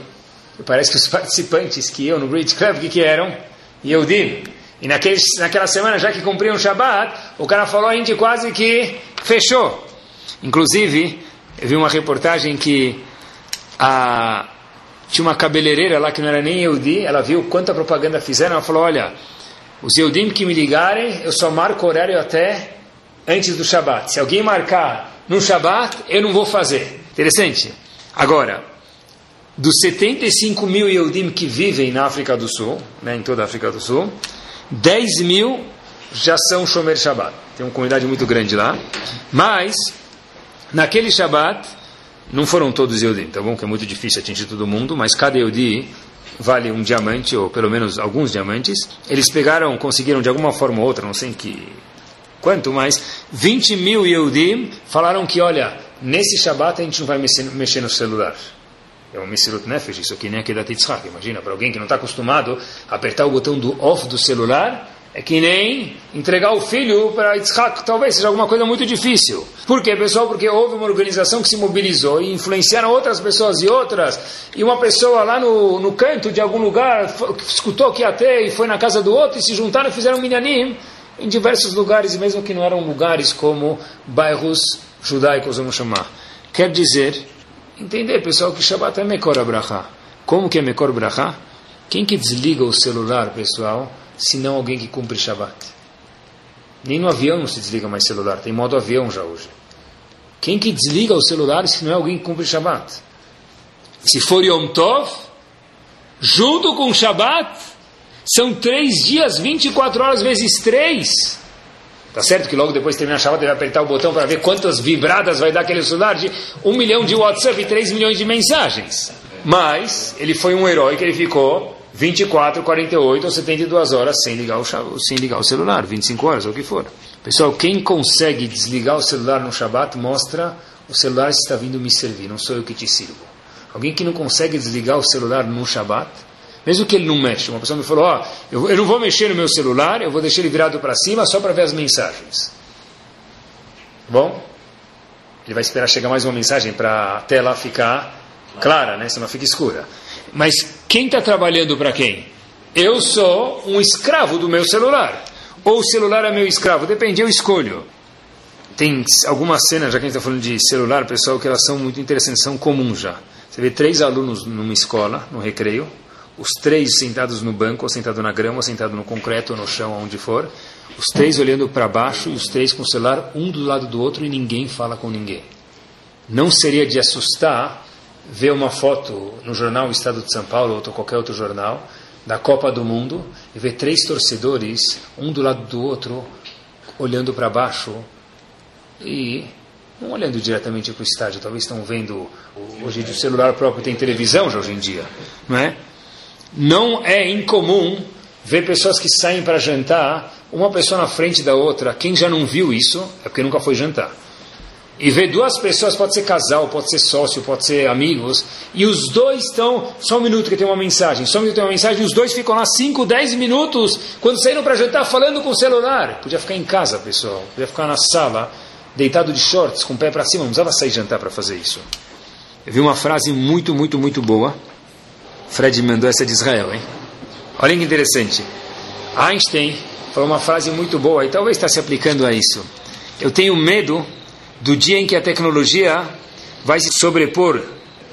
E parece que os participantes que iam no Bridge Club, o que, que eram? Yehudim. E naquele, naquela semana, já que cumpriam o Shabbat, o cara falou, a gente quase que fechou. Inclusive, eu vi uma reportagem que a, tinha uma cabeleireira lá que não era nem Yehudi, ela viu quanta propaganda fizeram, ela falou, olha, os Yehudim que me ligarem, eu só marco horário até antes do Shabat. Se alguém marcar no Shabat, eu não vou fazer. Interessante. Agora, dos 75 mil Yehudim que vivem na África do Sul, né, em toda a África do Sul, 10 mil já são Shomer Shabbat. Tem uma comunidade muito grande lá. Mas, naquele Shabbat, não foram todos Yehudim, tá bom? Que é muito difícil atingir todo mundo, mas cada Yehudi vale um diamante, ou pelo menos alguns diamantes. Eles pegaram, conseguiram de alguma forma ou outra, não sei que quanto, mas 20 mil Yehudim falaram que, olha, nesse Shabat a gente não vai mexer no celular. É um Messirut Nefesh, isso aqui nem aqui da Titzhak. Imagina, para alguém que não está acostumado a apertar o botão do off do celular, é que nem entregar o filho para Yitzhak, talvez seja alguma coisa muito difícil. Por quê, pessoal? Porque houve uma organização que se mobilizou e influenciaram outras pessoas e outras. E uma pessoa lá no, no canto de algum lugar escutou que até e foi na casa do outro e se juntaram e fizeram minyanim em diversos lugares, mesmo que não eram lugares como bairros judaicos, vamos chamar. Quer dizer, entender, pessoal, que Shabbat é Mekor Abraha. Como que é Mekor Abraha? Quem que desliga o celular, pessoal? senão alguém que cumpre Shabbat. Nem no avião não se desliga mais celular, tem modo avião já hoje. Quem que desliga o celular se não é alguém que cumpre Shabbat? Se for Yom Tov, junto com Shabbat, são três dias, 24 horas vezes três. Tá certo que logo depois de terminar Shabbat ele vai apertar o botão para ver quantas vibradas vai dar aquele celular de um milhão de WhatsApp e 3 milhões de mensagens. Mas ele foi um herói que ele ficou 24, 48 ou 72 horas sem ligar o, sem ligar o celular, 25 horas ou o que for. Pessoal, quem consegue desligar o celular no Shabat mostra o celular está vindo me servir, não sou eu que te sirvo. Alguém que não consegue desligar o celular no Shabat, mesmo que ele não mexa, uma pessoa me falou: Ó, oh, eu, eu não vou mexer no meu celular, eu vou deixar ele virado para cima só para ver as mensagens. Bom, ele vai esperar chegar mais uma mensagem para a tela ficar clara, né? Senão fica escura. Mas quem está trabalhando para quem? Eu sou um escravo do meu celular. Ou o celular é meu escravo, depende, eu escolho. Tem algumas cenas, já que a gente está falando de celular, pessoal, que elas são muito interessantes, são comuns já. Você vê três alunos numa escola, no recreio, os três sentados no banco, ou sentado na grama, ou sentado no concreto, ou no chão, onde for, os três olhando para baixo e os três com o celular um do lado do outro e ninguém fala com ninguém. Não seria de assustar vê uma foto no jornal Estado de São Paulo ou qualquer outro jornal da Copa do Mundo e vê três torcedores, um do lado do outro, olhando para baixo e não olhando diretamente para o estádio, talvez estão vendo hoje o celular próprio tem televisão já hoje em dia, não é? Não é incomum ver pessoas que saem para jantar, uma pessoa na frente da outra. Quem já não viu isso é porque nunca foi jantar e vê duas pessoas, pode ser casal, pode ser sócio, pode ser amigos, e os dois estão, só um minuto que tem uma mensagem, só um minuto que tem uma mensagem, e os dois ficam lá 5, 10 minutos, quando saíram para jantar, falando com o celular. Podia ficar em casa, pessoal, podia ficar na sala, deitado de shorts, com o pé para cima, não precisava sair jantar para fazer isso. Eu vi uma frase muito, muito, muito boa. Fred mandou essa de Israel, hein? Olha que interessante. Einstein falou uma frase muito boa, e talvez está se aplicando a isso. Eu tenho medo do dia em que a tecnologia vai se sobrepor,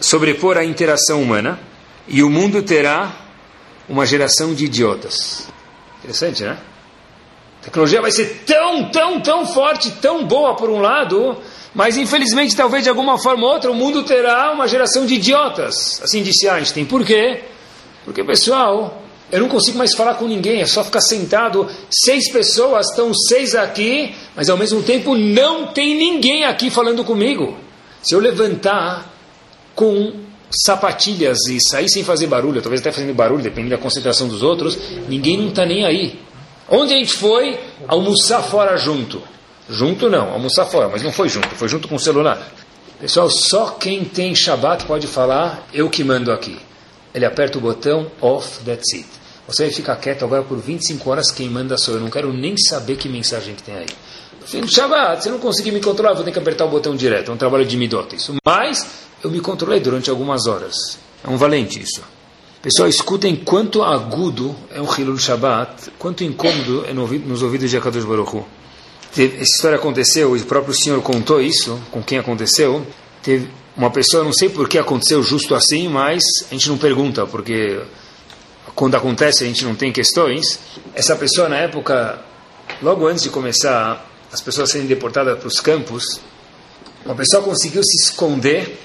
sobrepor à interação humana e o mundo terá uma geração de idiotas. Interessante, né? A tecnologia vai ser tão, tão, tão forte, tão boa por um lado, mas infelizmente, talvez de alguma forma ou outra, o mundo terá uma geração de idiotas. Assim disse Einstein. Por quê? Porque, pessoal, eu não consigo mais falar com ninguém, é só ficar sentado. Seis pessoas, estão seis aqui, mas ao mesmo tempo não tem ninguém aqui falando comigo. Se eu levantar com sapatilhas e sair sem fazer barulho, talvez até fazendo barulho, dependendo da concentração dos outros, ninguém não está nem aí. Onde a gente foi? Almoçar fora junto. Junto não, almoçar fora, mas não foi junto, foi junto com o celular. Pessoal, só quem tem Shabat pode falar, eu que mando aqui. Ele aperta o botão off, that's it. Você vai ficar quieto agora por 25 horas, quem manda sou eu. Não quero nem saber que mensagem que tem aí. Filho Shabbat, se não conseguir me controlar, vou ter que apertar o botão direto. É um trabalho de midot isso. Mas eu me controlei durante algumas horas. É um valente isso. Pessoal, escutem quanto agudo é um Hilul Shabbat, quanto incômodo é nos ouvidos de Akadosh Baruch Hu. Essa história aconteceu, o próprio Senhor contou isso, com quem aconteceu. Teve uma pessoa, não sei por que aconteceu justo assim, mas a gente não pergunta, porque quando acontece a gente não tem questões. Essa pessoa, na época, logo antes de começar as pessoas serem deportadas para os campos, uma pessoa conseguiu se esconder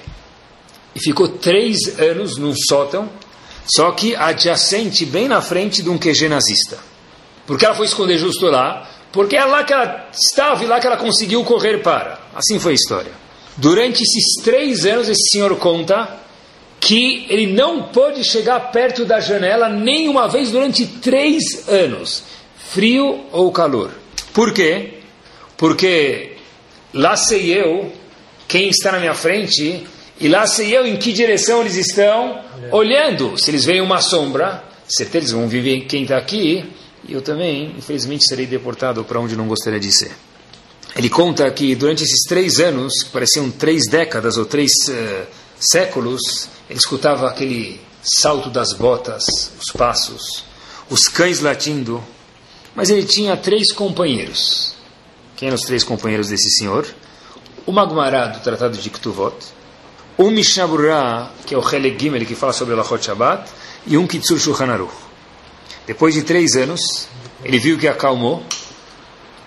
e ficou três anos num sótão, só que adjacente, bem na frente de um QG nazista. Porque ela foi esconder justo lá, porque é lá que ela estava e lá que ela conseguiu correr para. Assim foi a história. Durante esses três anos, esse senhor conta que ele não pôde chegar perto da janela nenhuma vez durante três anos, frio ou calor. Por quê? Porque lá sei eu quem está na minha frente e lá sei eu em que direção eles estão olhando. Se eles veem uma sombra, certeza eles vão viver quem está aqui. Eu também, infelizmente, serei deportado para onde não gostaria de ser. Ele conta que durante esses três anos, que pareciam três décadas ou três uh, séculos, ele escutava aquele salto das botas, os passos, os cães latindo. Mas ele tinha três companheiros. Quem eram os três companheiros desse senhor? O Magmará, do Tratado de Ktuvot, um Mishnah que é o Hele Gimel, que fala sobre Lachot Shabbat, e um Kitsur Shulchan Aruch. Depois de três anos, ele viu que acalmou,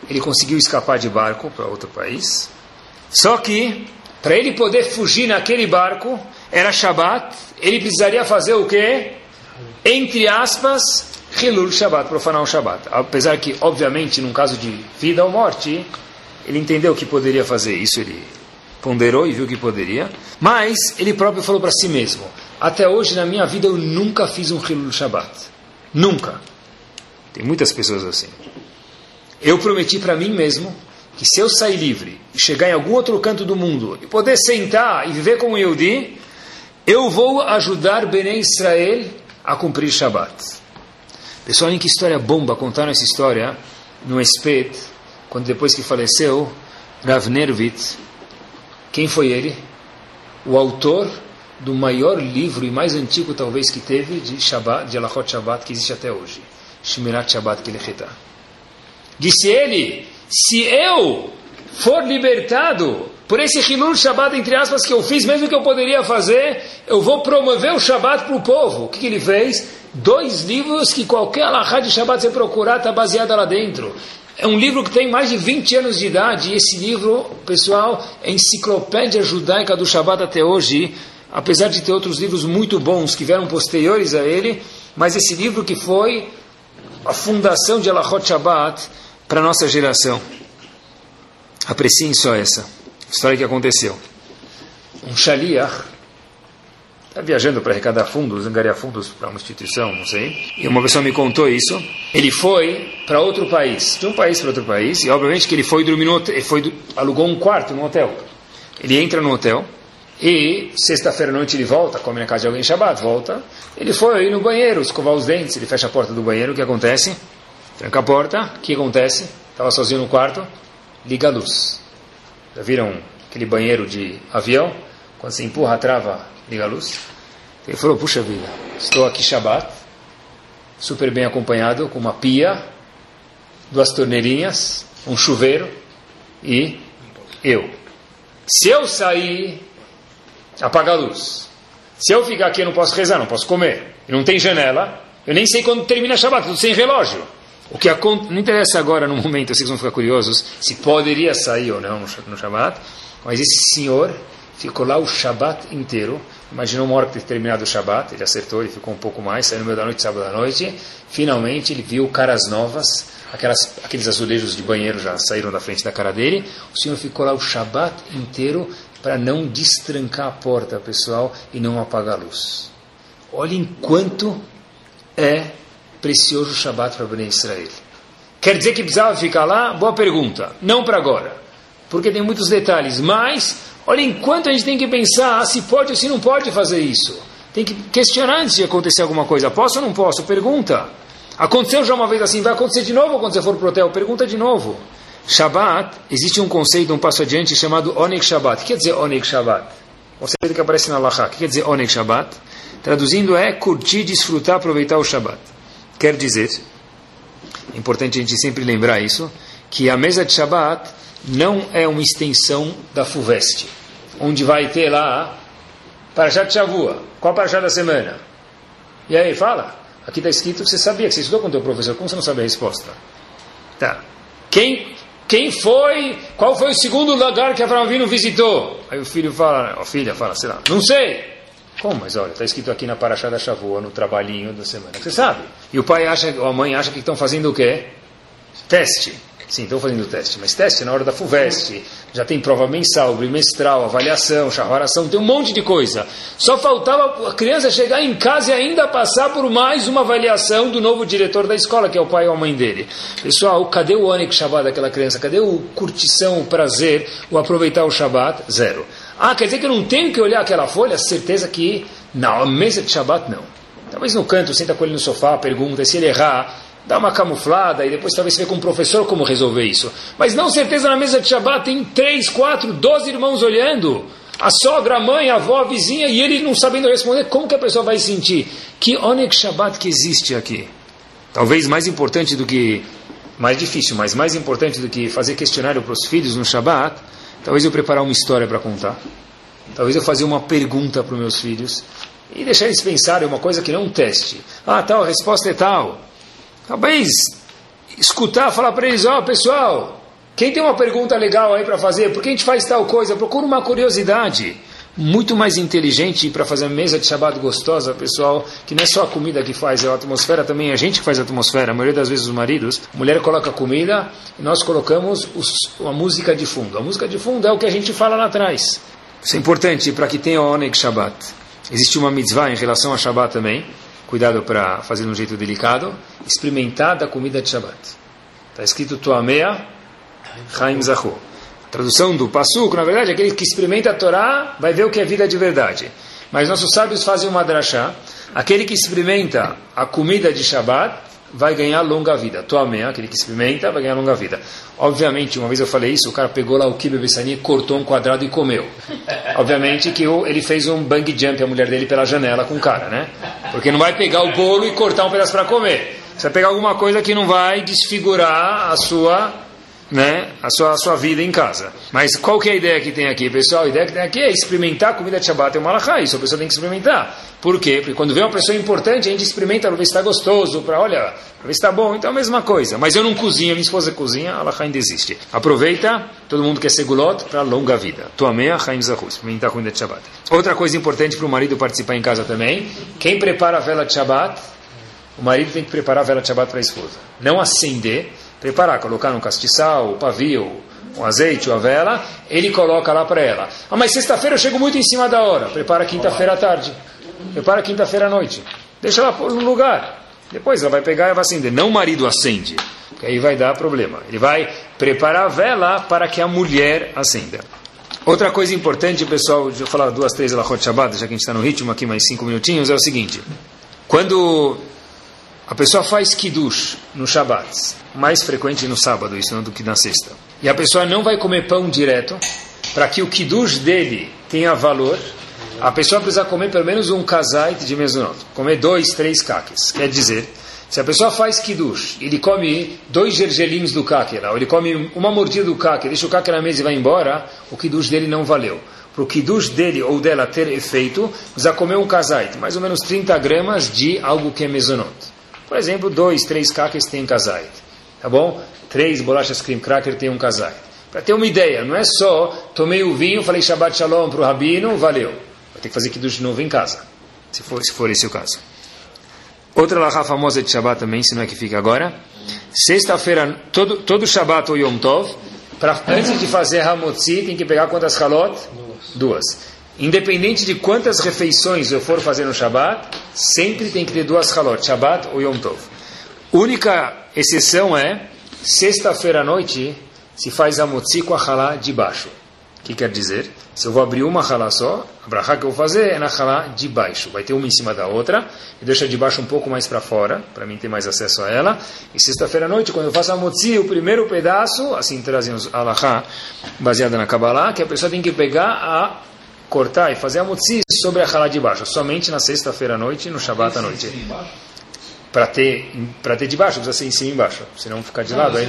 ele conseguiu escapar de barco para outro país. Só que, para ele poder fugir naquele barco, era Shabbat, ele precisaria fazer o quê? Entre aspas, Hilul Shabbat, profanar o Shabbat. Apesar que, obviamente, num caso de vida ou morte, ele entendeu que poderia fazer isso, ele ponderou e viu que poderia, mas ele próprio falou para si mesmo: até hoje na minha vida eu nunca fiz um Hilul Shabbat. Nunca. Tem muitas pessoas assim. Eu prometi para mim mesmo que se eu sair livre e chegar em algum outro canto do mundo e poder sentar e viver como Yehudi, eu vou ajudar Bené Israel a cumprir Shabbat. Pessoal, olhem que história bomba contaram essa história no Espet, quando depois que faleceu, Rav Nervit, quem foi ele? O autor do maior livro e mais antigo talvez que teve de Shabbat, de Alachot Shabbat que existe até hoje. Shmirat Shabbat Kelecheta. Disse ele, se eu for libertado por esse Hilul Shabbat, entre aspas, que eu fiz, mesmo que eu poderia fazer, eu vou promover o Shabbat para o povo. O que, que, ele fez? Dois livros que qualquer alahá de Shabbat você procurar está baseado lá dentro. É um livro que tem mais de 20 anos de idade, e esse livro, pessoal, é enciclopédia judaica do Shabbat até hoje, apesar de ter outros livros muito bons que vieram posteriores a ele, mas esse livro que foi a fundação de Alachot Shabbat para a nossa geração. Apreciem só essa história que aconteceu. Um shaliach está viajando para arrecadar fundos, angariar fundos para uma instituição, não sei. E uma pessoa me contou isso. Ele foi para outro país, de um país para outro país, e obviamente que ele foi dormir no foi, alugou um quarto no hotel. Ele entra no hotel, e sexta-feira à noite ele volta, come na casa de alguém Shabbat, volta. Ele foi no banheiro, escovar os dentes, ele fecha a porta do banheiro, o que acontece? Tranca a porta, o que acontece? Estava sozinho no quarto, liga a luz. Já viram aquele banheiro de avião? Quando você empurra a trava, liga a luz. Ele falou, puxa vida, estou aqui Shabbat, super bem acompanhado, com uma pia, duas torneirinhas, um chuveiro e eu. Se eu sair, apaga a luz. Se eu ficar aqui, eu não posso rezar, não posso comer. Não tem janela. Eu nem sei quando termina Shabbat, tudo sem relógio. O que não interessa agora no momento, vocês vão ficar curiosos, se poderia sair ou não no Shabbat, mas esse senhor ficou lá o Shabat inteiro. Imaginou uma hora que ter terminado o Shabat, ele acertou, ele ficou um pouco mais, saiu no meio da noite, sábado à noite. Finalmente ele viu caras novas, aquelas, aqueles azulejos de banheiro já saíram da frente da cara dele. O senhor ficou lá o Shabat inteiro para não destrancar a porta, pessoal, e não apagar a luz. Olhem quanto é precioso o Shabat para Bnei Israel. Quer dizer que precisava ficar lá? Boa pergunta. Não para agora, porque tem muitos detalhes, mas Olha, enquanto a gente tem que pensar se pode ou se não pode fazer isso. Tem que questionar antes de acontecer alguma coisa. Posso ou não posso? Pergunta. Aconteceu já uma vez assim, vai acontecer de novo quando você for para o hotel? Pergunta de novo. Shabbat, existe um conceito, um passo adiante, chamado Onek Shabbat. O que quer dizer Onek Shabbat? conceito que aparece na Laha. O que quer dizer Oneg Shabbat? Traduzindo é curtir, desfrutar, aproveitar o Shabbat. Quer dizer, é importante a gente sempre lembrar isso, que a mesa de Shabbat não é uma extensão da FUVEST, onde vai ter lá Parashat Shavua. Qual Parashat da semana? E aí, fala. Aqui está escrito, você sabia que você estudou com o teu professor, como você não sabe a resposta? Tá. Quem, quem foi, qual foi o segundo lugar que Abraão Vino visitou? Aí o filho fala, a filha fala, sei lá, não sei. Como? Mas olha, está escrito aqui na Parashá da no trabalhinho da semana. Você sabe. E o pai acha, ou a mãe acha que estão fazendo o quê? Teste. Sim, estão fazendo teste, mas teste na hora da FUVEST, já tem prova mensal, bimestral, avaliação, charvaração, tem um monte de coisa. Só faltava a criança chegar em casa e ainda passar por mais uma avaliação do novo diretor da escola, que é o pai ou a mãe dele. Pessoal, cadê o Onik Shabbat daquela criança? Cadê o curtição, o prazer, o aproveitar o Shabbat? Zero. Ah, quer dizer que eu não tenho que olhar aquela folha? Certeza que na mesa de Shabbat não. Talvez no canto, senta com ele no sofá, pergunta, se ele errar, dá uma camuflada e depois talvez você vê com o professor como resolver isso. Mas não certeza na mesa de Shabbat tem três, quatro, doze irmãos olhando. A sogra, a mãe, a avó, a vizinha, e ele não sabendo responder, como que a pessoa vai sentir? Que Onek Shabbat que existe aqui? Talvez mais importante do que, mais difícil, mas mais importante do que fazer questionário para os filhos no Shabbat, talvez eu preparar uma história para contar. Talvez eu fazer uma pergunta para os meus filhos e deixar eles pensarem uma coisa que não é um teste. Ah, tal, a resposta é tal. Talvez escutar, falar para eles, ó oh, pessoal, quem tem uma pergunta legal aí para fazer, por que a gente faz tal coisa? Procura uma curiosidade. Muito mais inteligente para fazer uma mesa de Shabbat gostosa, pessoal, que não é só a comida que faz, é a atmosfera também, a gente que faz a atmosfera, a maioria das vezes os maridos. A mulher coloca comida e nós colocamos os, a música de fundo. A música de fundo é o que a gente fala lá atrás. Isso é importante para que tenha o Oneg Shabbat. Existe uma mitzvah em relação a Shabbat também, cuidado para fazer de um jeito delicado, experimentar da comida de Shabbat. Está escrito Tuamea Chaim Zahu. Tradução do Passuco, na verdade, aquele que experimenta a Torá vai ver o que é vida de verdade. Mas nossos sábios fazem uma drachá. Aquele que experimenta a comida de Shabbat vai ganhar longa vida. Toamea, aquele que experimenta, vai ganhar longa vida. Obviamente, uma vez eu falei isso, o cara pegou lá o kibe bessani, cortou um quadrado e comeu. Obviamente que ele fez um bang jump, a mulher dele, pela janela com o cara, né? Porque não vai pegar o bolo e cortar um pedaço para comer. Você vai pegar alguma coisa que não vai desfigurar a sua né, a sua, a sua vida em casa. Mas qual que é a ideia que tem aqui, pessoal? A ideia que tem aqui é experimentar comida de Shabbat, é uma alahá, isso a pessoa tem que experimentar. Por quê? Porque quando vem uma pessoa importante, a gente experimenta para ver se está gostoso, para olha, para ver se está bom, então é a mesma coisa. Mas eu não cozinho, minha esposa cozinha, a alahá ainda existe. Aproveita, todo mundo quer ser gulot, para longa vida. Tuamea, Chaim Zahu, experimentar a comida de Shabbat. Outra coisa importante para o marido participar em casa também, quem prepara a vela de Shabbat, o marido tem que preparar a vela de Shabbat para a esposa. Não acender, preparar, colocar no castiçal, o pavio, o azeite a vela, ele coloca lá para ela. Ah, mas sexta-feira eu chego muito em cima da hora. Prepara quinta-feira à tarde. Prepara quinta-feira à noite. Deixa ela no lugar. Depois ela vai pegar e vai acender. Não o marido acende, que aí vai dar problema. Ele vai preparar a vela para que a mulher acenda. Outra coisa importante, pessoal, deixa eu falar duas, três Elachot Shabbat, já que a gente está no ritmo aqui, mais cinco minutinhos, é o seguinte. Quando a pessoa faz kiddush no Shabat, mais frequente no sábado, isso não do que na sexta. E a pessoa não vai comer pão direto, para que o kiddush dele tenha valor, a pessoa precisa comer pelo menos um kazait de mezunot, comer dois, três caques. Quer dizer, se a pessoa faz kiddush, ele come dois gergelinhos do kaker, ou ele come uma mordida do kaker, deixa o kaker na mesa e vai embora, o kiddush dele não valeu. Para o kiddush dele ou dela ter efeito, precisa comer um kazait, mais ou menos 30 gramas de algo que é mezunot. Por exemplo, dois, três crackers têm um kazait. Tá bom? Três bolachas cream cracker têm um kazait. Para ter uma ideia, não é só tomei o vinho, falei Shabbat Shalom para o rabino, valeu. Vai ter que fazer Kiddush de novo em casa, se for, se for esse o caso. Outra lahá famosa de Shabbat também, se não é que fica agora. Sexta-feira, todo, todo Shabbat ou Yom Tov, pra, antes de fazer Hamotzi, tem que pegar quantas halot? Duas. Independente de quantas refeições eu for fazer no Shabat, sempre tem que ter duas halot, Shabat ou Yom Tov. Única exceção é, sexta-feira à noite, se faz a motzi com a halá de baixo. O que quer dizer? Se eu vou abrir uma halá só, a brachá que eu vou fazer é na halá de baixo. Vai ter uma em cima da outra, e deixa de baixo um pouco mais para fora, para mim ter mais acesso a ela. E sexta-feira à noite, quando eu faço a motzi, o primeiro pedaço, assim trazem os alahá, baseada na Kabbalah, que a pessoa tem que pegar a cortar e fazer a mutzi sobre a halá de baixo, somente na sexta-feira à noite e no Shabat à noite. Para ter, para ter de baixo, precisa ser em cima e embaixo. Se não ficar de lado, aí,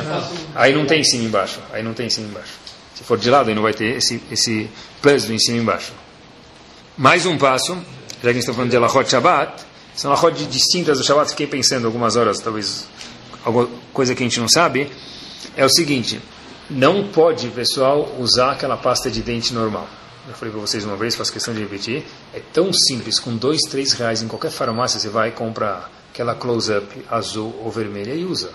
aí não tem em cima e embaixo. Aí não tem em cima e embaixo. Se for de lado, aí não vai ter esse, esse plus do em cima e embaixo. Mais um passo, já que a gente está falando de Alachot Shabbat, são Alachot distintas do Shabbat, fiquei pensando algumas horas, talvez alguma coisa que a gente não sabe, é o seguinte, não pode, pessoal, usar aquela pasta de dente normal. Eu falei para vocês uma vez, faço questão de repetir, é tão simples, com dois, três reais em qualquer farmácia você vai e compra aquela close-up azul ou vermelha e usa.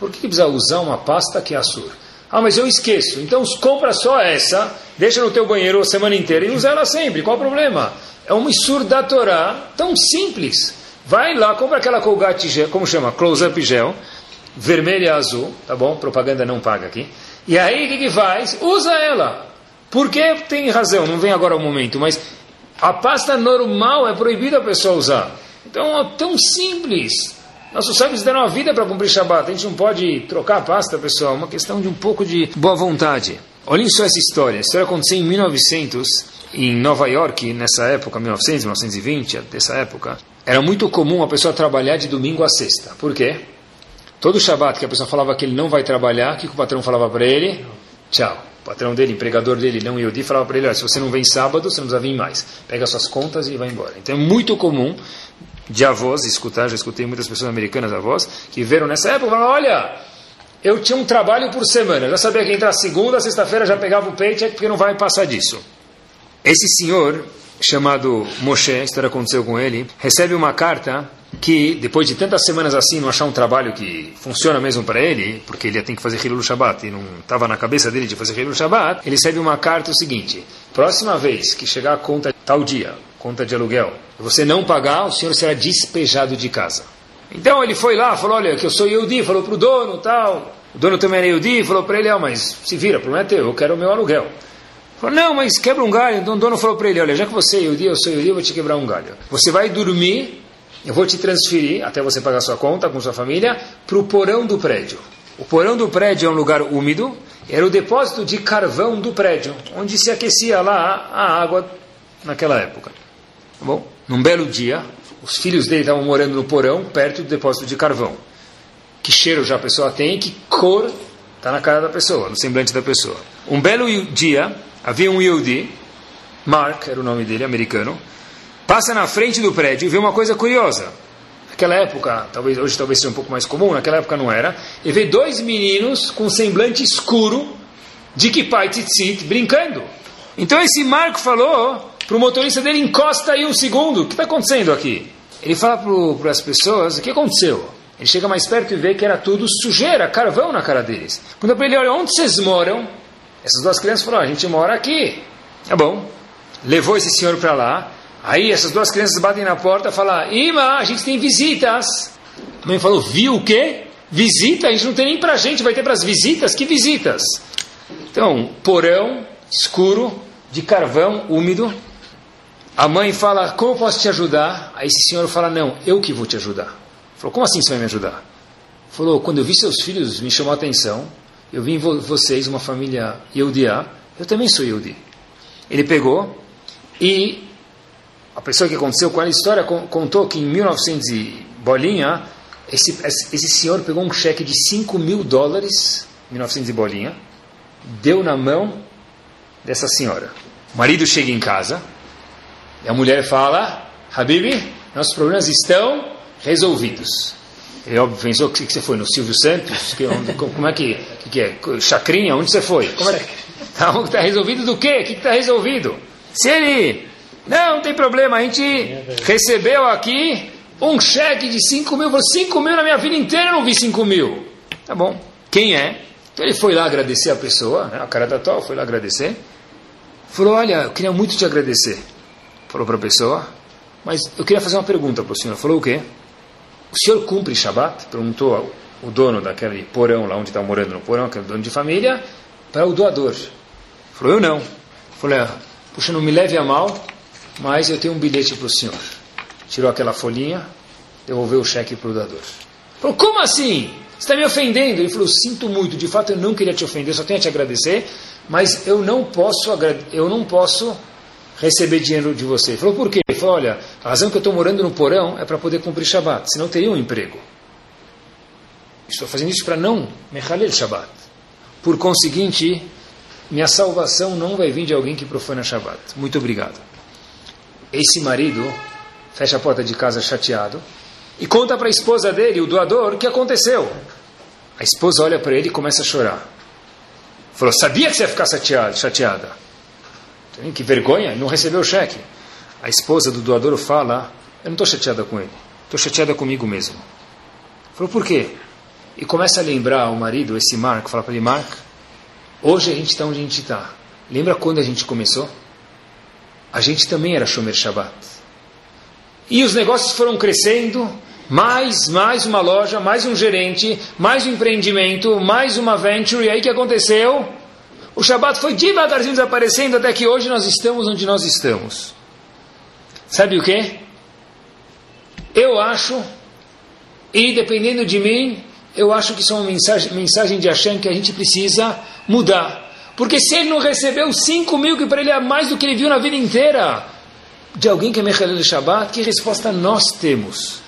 Por que precisa usar uma pasta que é azul? Ah, mas eu esqueço. Então compra só essa, deixa no teu banheiro a semana inteira e usa ela sempre. Qual o problema? É um missur da Torá tão simples. Vai lá, compra aquela Colgate gel, como chama? Close-up gel, vermelha e azul, tá bom? Propaganda não paga aqui. E aí o que, que faz? Usa ela. Porque tem razão, não vem agora o momento, mas a pasta normal é proibida a pessoa usar. Então é tão simples. Nossos sábios deram a vida para cumprir Shabat. A gente não pode trocar a pasta, pessoal. É uma questão de um pouco de boa vontade. Olhem só essa história. História aconteceu em 1900, em Nova York, nessa época, 1900, 1920, dessa época. Era muito comum a pessoa trabalhar de domingo a sexta. Por quê? Todo Shabat que a pessoa falava que ele não vai trabalhar, o que o patrão falava para ele? Tchau. O patrão dele, empregador dele, não Yodi, falava para ele, se você não vem sábado, você não precisa vir mais. Pega suas contas e vai embora. Então é muito comum de avós, escutar, já escutei muitas pessoas americanas avós, que viram nessa época e falaram, olha, eu tinha um trabalho por semana, já sabia que entrar segunda, sexta-feira já pegava o paycheck, porque não vai passar disso. Esse senhor, chamado Moshe, a história aconteceu com ele, recebe uma carta que, depois de tantas semanas assim, não achar um trabalho que funciona mesmo para ele, porque ele tem que fazer Hilul Shabbat, e não estava na cabeça dele de fazer Hilul Shabbat, ele recebe uma carta o seguinte, próxima vez que chegar a conta tal dia, conta de aluguel, você não pagar, o senhor será despejado de casa. Então ele foi lá, falou, olha, que eu sou Yehudi, falou para o dono, tal. O dono também era Yehudi, falou para ele, ah, mas se vira, o problema é teu, eu quero o meu aluguel. Falou, não, mas quebra um galho. Então o dono falou para ele, olha, já que você é Yehudi, eu sou Yehudi, eu vou te quebrar um galho. Você vai dormir, eu vou te transferir, até você pagar sua conta com sua família, para o porão do prédio. O porão do prédio é um lugar úmido, era o depósito de carvão do prédio, onde se aquecia lá a água naquela época. Tá bom? Num belo dia, os filhos dele estavam morando no porão, perto do depósito de carvão. Que cheiro já a pessoa tem, que cor está na cara da pessoa, no semblante da pessoa. Um belo dia, havia um Yehudi, Mark era o nome dele, americano, passa na frente do prédio e vê uma coisa curiosa. Naquela época, talvez hoje talvez seja um pouco mais comum, naquela época não era, e vê dois meninos com semblante escuro, de kipai tzitzit, brincando. Então esse Marco falou para o motorista dele, encosta aí um segundo, o que está acontecendo aqui? Ele fala para as pessoas, o que aconteceu? Ele chega mais perto e vê que era tudo sujeira, carvão na cara deles. Quando ele, olha, onde vocês moram? Essas duas crianças falaram, a gente mora aqui. Tá bom. Levou esse senhor para lá. Aí essas duas crianças batem na porta e falam, Ima, a gente tem visitas. A mãe falou, viu o quê? Visita? A gente não tem nem para gente, vai ter para as visitas? Que visitas? Então, porão, escuro, de carvão, úmido. A mãe fala, como eu posso te ajudar? Aí esse senhor fala, não, eu que vou te ajudar. Falou, como assim você vai me ajudar? Falou, quando eu vi seus filhos, me chamou a atenção. Eu vi em vocês uma família Yehudiá. Eu também sou Yehudi. Ele pegou e a pessoa que aconteceu com a história contou que em 1900 e bolinha, esse, esse senhor pegou um cheque de 5 mil dólares, 1900 e bolinha, deu na mão dessa senhora. O marido chega em casa, e a mulher fala, Habibi, nossos problemas estão resolvidos. Ele óbvio, pensou que você foi no Silvio Santos, que, onde, como é que, que, que, é? Chacrinha, onde você foi? Como é que está tá resolvido do quê? O que está resolvido? Se ele, não, não tem problema, a gente recebeu aqui um cheque de 5 mil, 5 mil na minha vida inteira eu não vi 5 mil. Tá bom, quem é? Então ele foi lá agradecer a pessoa, né? a cara da tal, foi lá agradecer. Falou, olha, eu queria muito te agradecer falou para a pessoa, mas eu queria fazer uma pergunta para o senhor. Falou o quê? O senhor cumpre Shabat? Perguntou o dono daquele porão lá onde está morando no porão, aquele dono de família, para o doador. Falou, eu não. Falei, ah, puxa, não me leve a mal, mas eu tenho um bilhete para o senhor. Tirou aquela folhinha, devolveu o cheque para o doador. Falou, como assim? Você está me ofendendo? Ele falou, sinto muito, de fato eu não queria te ofender, só tenho a te agradecer, mas eu não posso, eu não posso receber dinheiro de você. Ele falou, por quê? Ele falou, olha, a razão que eu estou morando no porão é para poder cumprir Shabat, senão teria um emprego. Estou fazendo isso para não mechalel Shabat. Por conseguinte, minha salvação não vai vir de alguém que profana Shabat. Muito obrigado. Esse marido fecha a porta de casa chateado e conta para a esposa dele, o doador, o que aconteceu. A esposa olha para ele e começa a chorar. Falou, sabia que você ia ficar chateada. chateada. Que vergonha, não recebeu o cheque. A esposa do doador fala, eu não estou chateada com ele, estou chateada comigo mesmo. Falou, por quê? E começa a lembrar o marido, esse Marco, fala para ele, Marco, hoje a gente está onde a gente está. Lembra quando a gente começou? A gente também era Shomer Shabbat. E os negócios foram crescendo, mais, mais uma loja, mais um gerente, mais um empreendimento, mais uma venture. E aí que aconteceu? O Shabat foi devagarzinho desaparecendo até que hoje nós estamos onde nós estamos. Sabe o que? Eu acho, e dependendo de mim, eu acho que isso é uma mensagem, mensagem de Hashem que a gente precisa mudar. Porque se ele não recebeu 5 mil, que para ele é mais do que ele viu na vida inteira, de alguém que é Mechalel Shabbat, que resposta nós temos?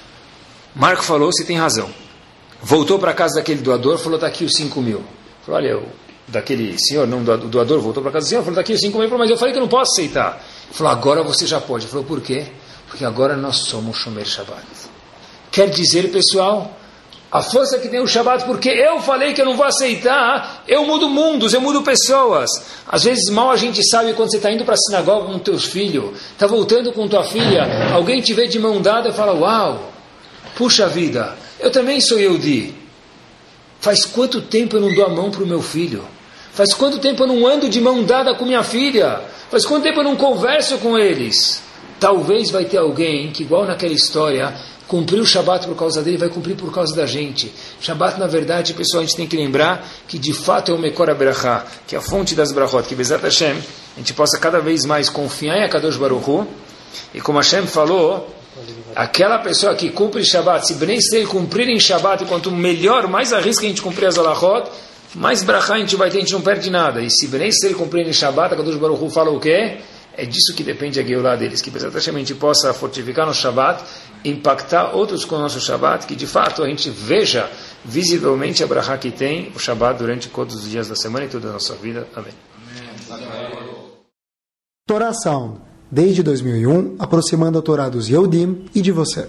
Marco falou, você tem razão. Voltou para a casa daquele doador, falou, está aqui os 5 mil. Falou, olha, eu, daquele senhor, não o doador, voltou para casa do senhor, falou, está aqui os 5 mil, mas eu falei que não posso aceitar. Ele falou, agora você já pode. Ele falou, por quê? Porque agora nós somos Shomer Shabbat. Quer dizer, pessoal, a força que tem o Shabat, porque eu falei que eu não vou aceitar, eu mudo mundos, eu mudo pessoas. Às vezes mal a gente sabe quando você está indo para a sinagoga com teus filhos, está voltando com tua filha, alguém te vê de mão dada e fala, uau, puxa vida, eu também sou Yehudi. Faz quanto tempo eu não dou a mão para o meu filho? Faz quanto tempo eu não ando de mão dada com minha filha? Faz quanto tempo eu não converso com eles? Talvez vai ter alguém que, igual naquela história, cumpriu o Shabat por causa dele, vai cumprir por causa da gente. Shabat, na verdade, pessoal, a gente tem que lembrar que de fato é o Mekor Abraha, que é a fonte das Brachot, que Bezat Hashem, a gente possa cada vez mais confiar em Akadosh Baruch e como Hashem falou, aquela pessoa que cumpre Shabat, se bem se ele cumprir em Shabat, quanto melhor, mais arrisca a gente cumprir as Alachot, mais Brachá a gente vai ter, a gente não perde nada. E se bem se ele cumprir em Shabat, Akadosh Baruch Hu fala o quê? É disso que depende a Geulah deles, que a gente possa fortificar no Shabat, impactar outros com o nosso Shabat, que de fato a gente veja visivelmente a Brahá que tem o Shabat durante todos os dias da semana e toda a nossa vida. Amém. Torá Sound, desde 2001, aproximando a Torá dos Yehudim e de você.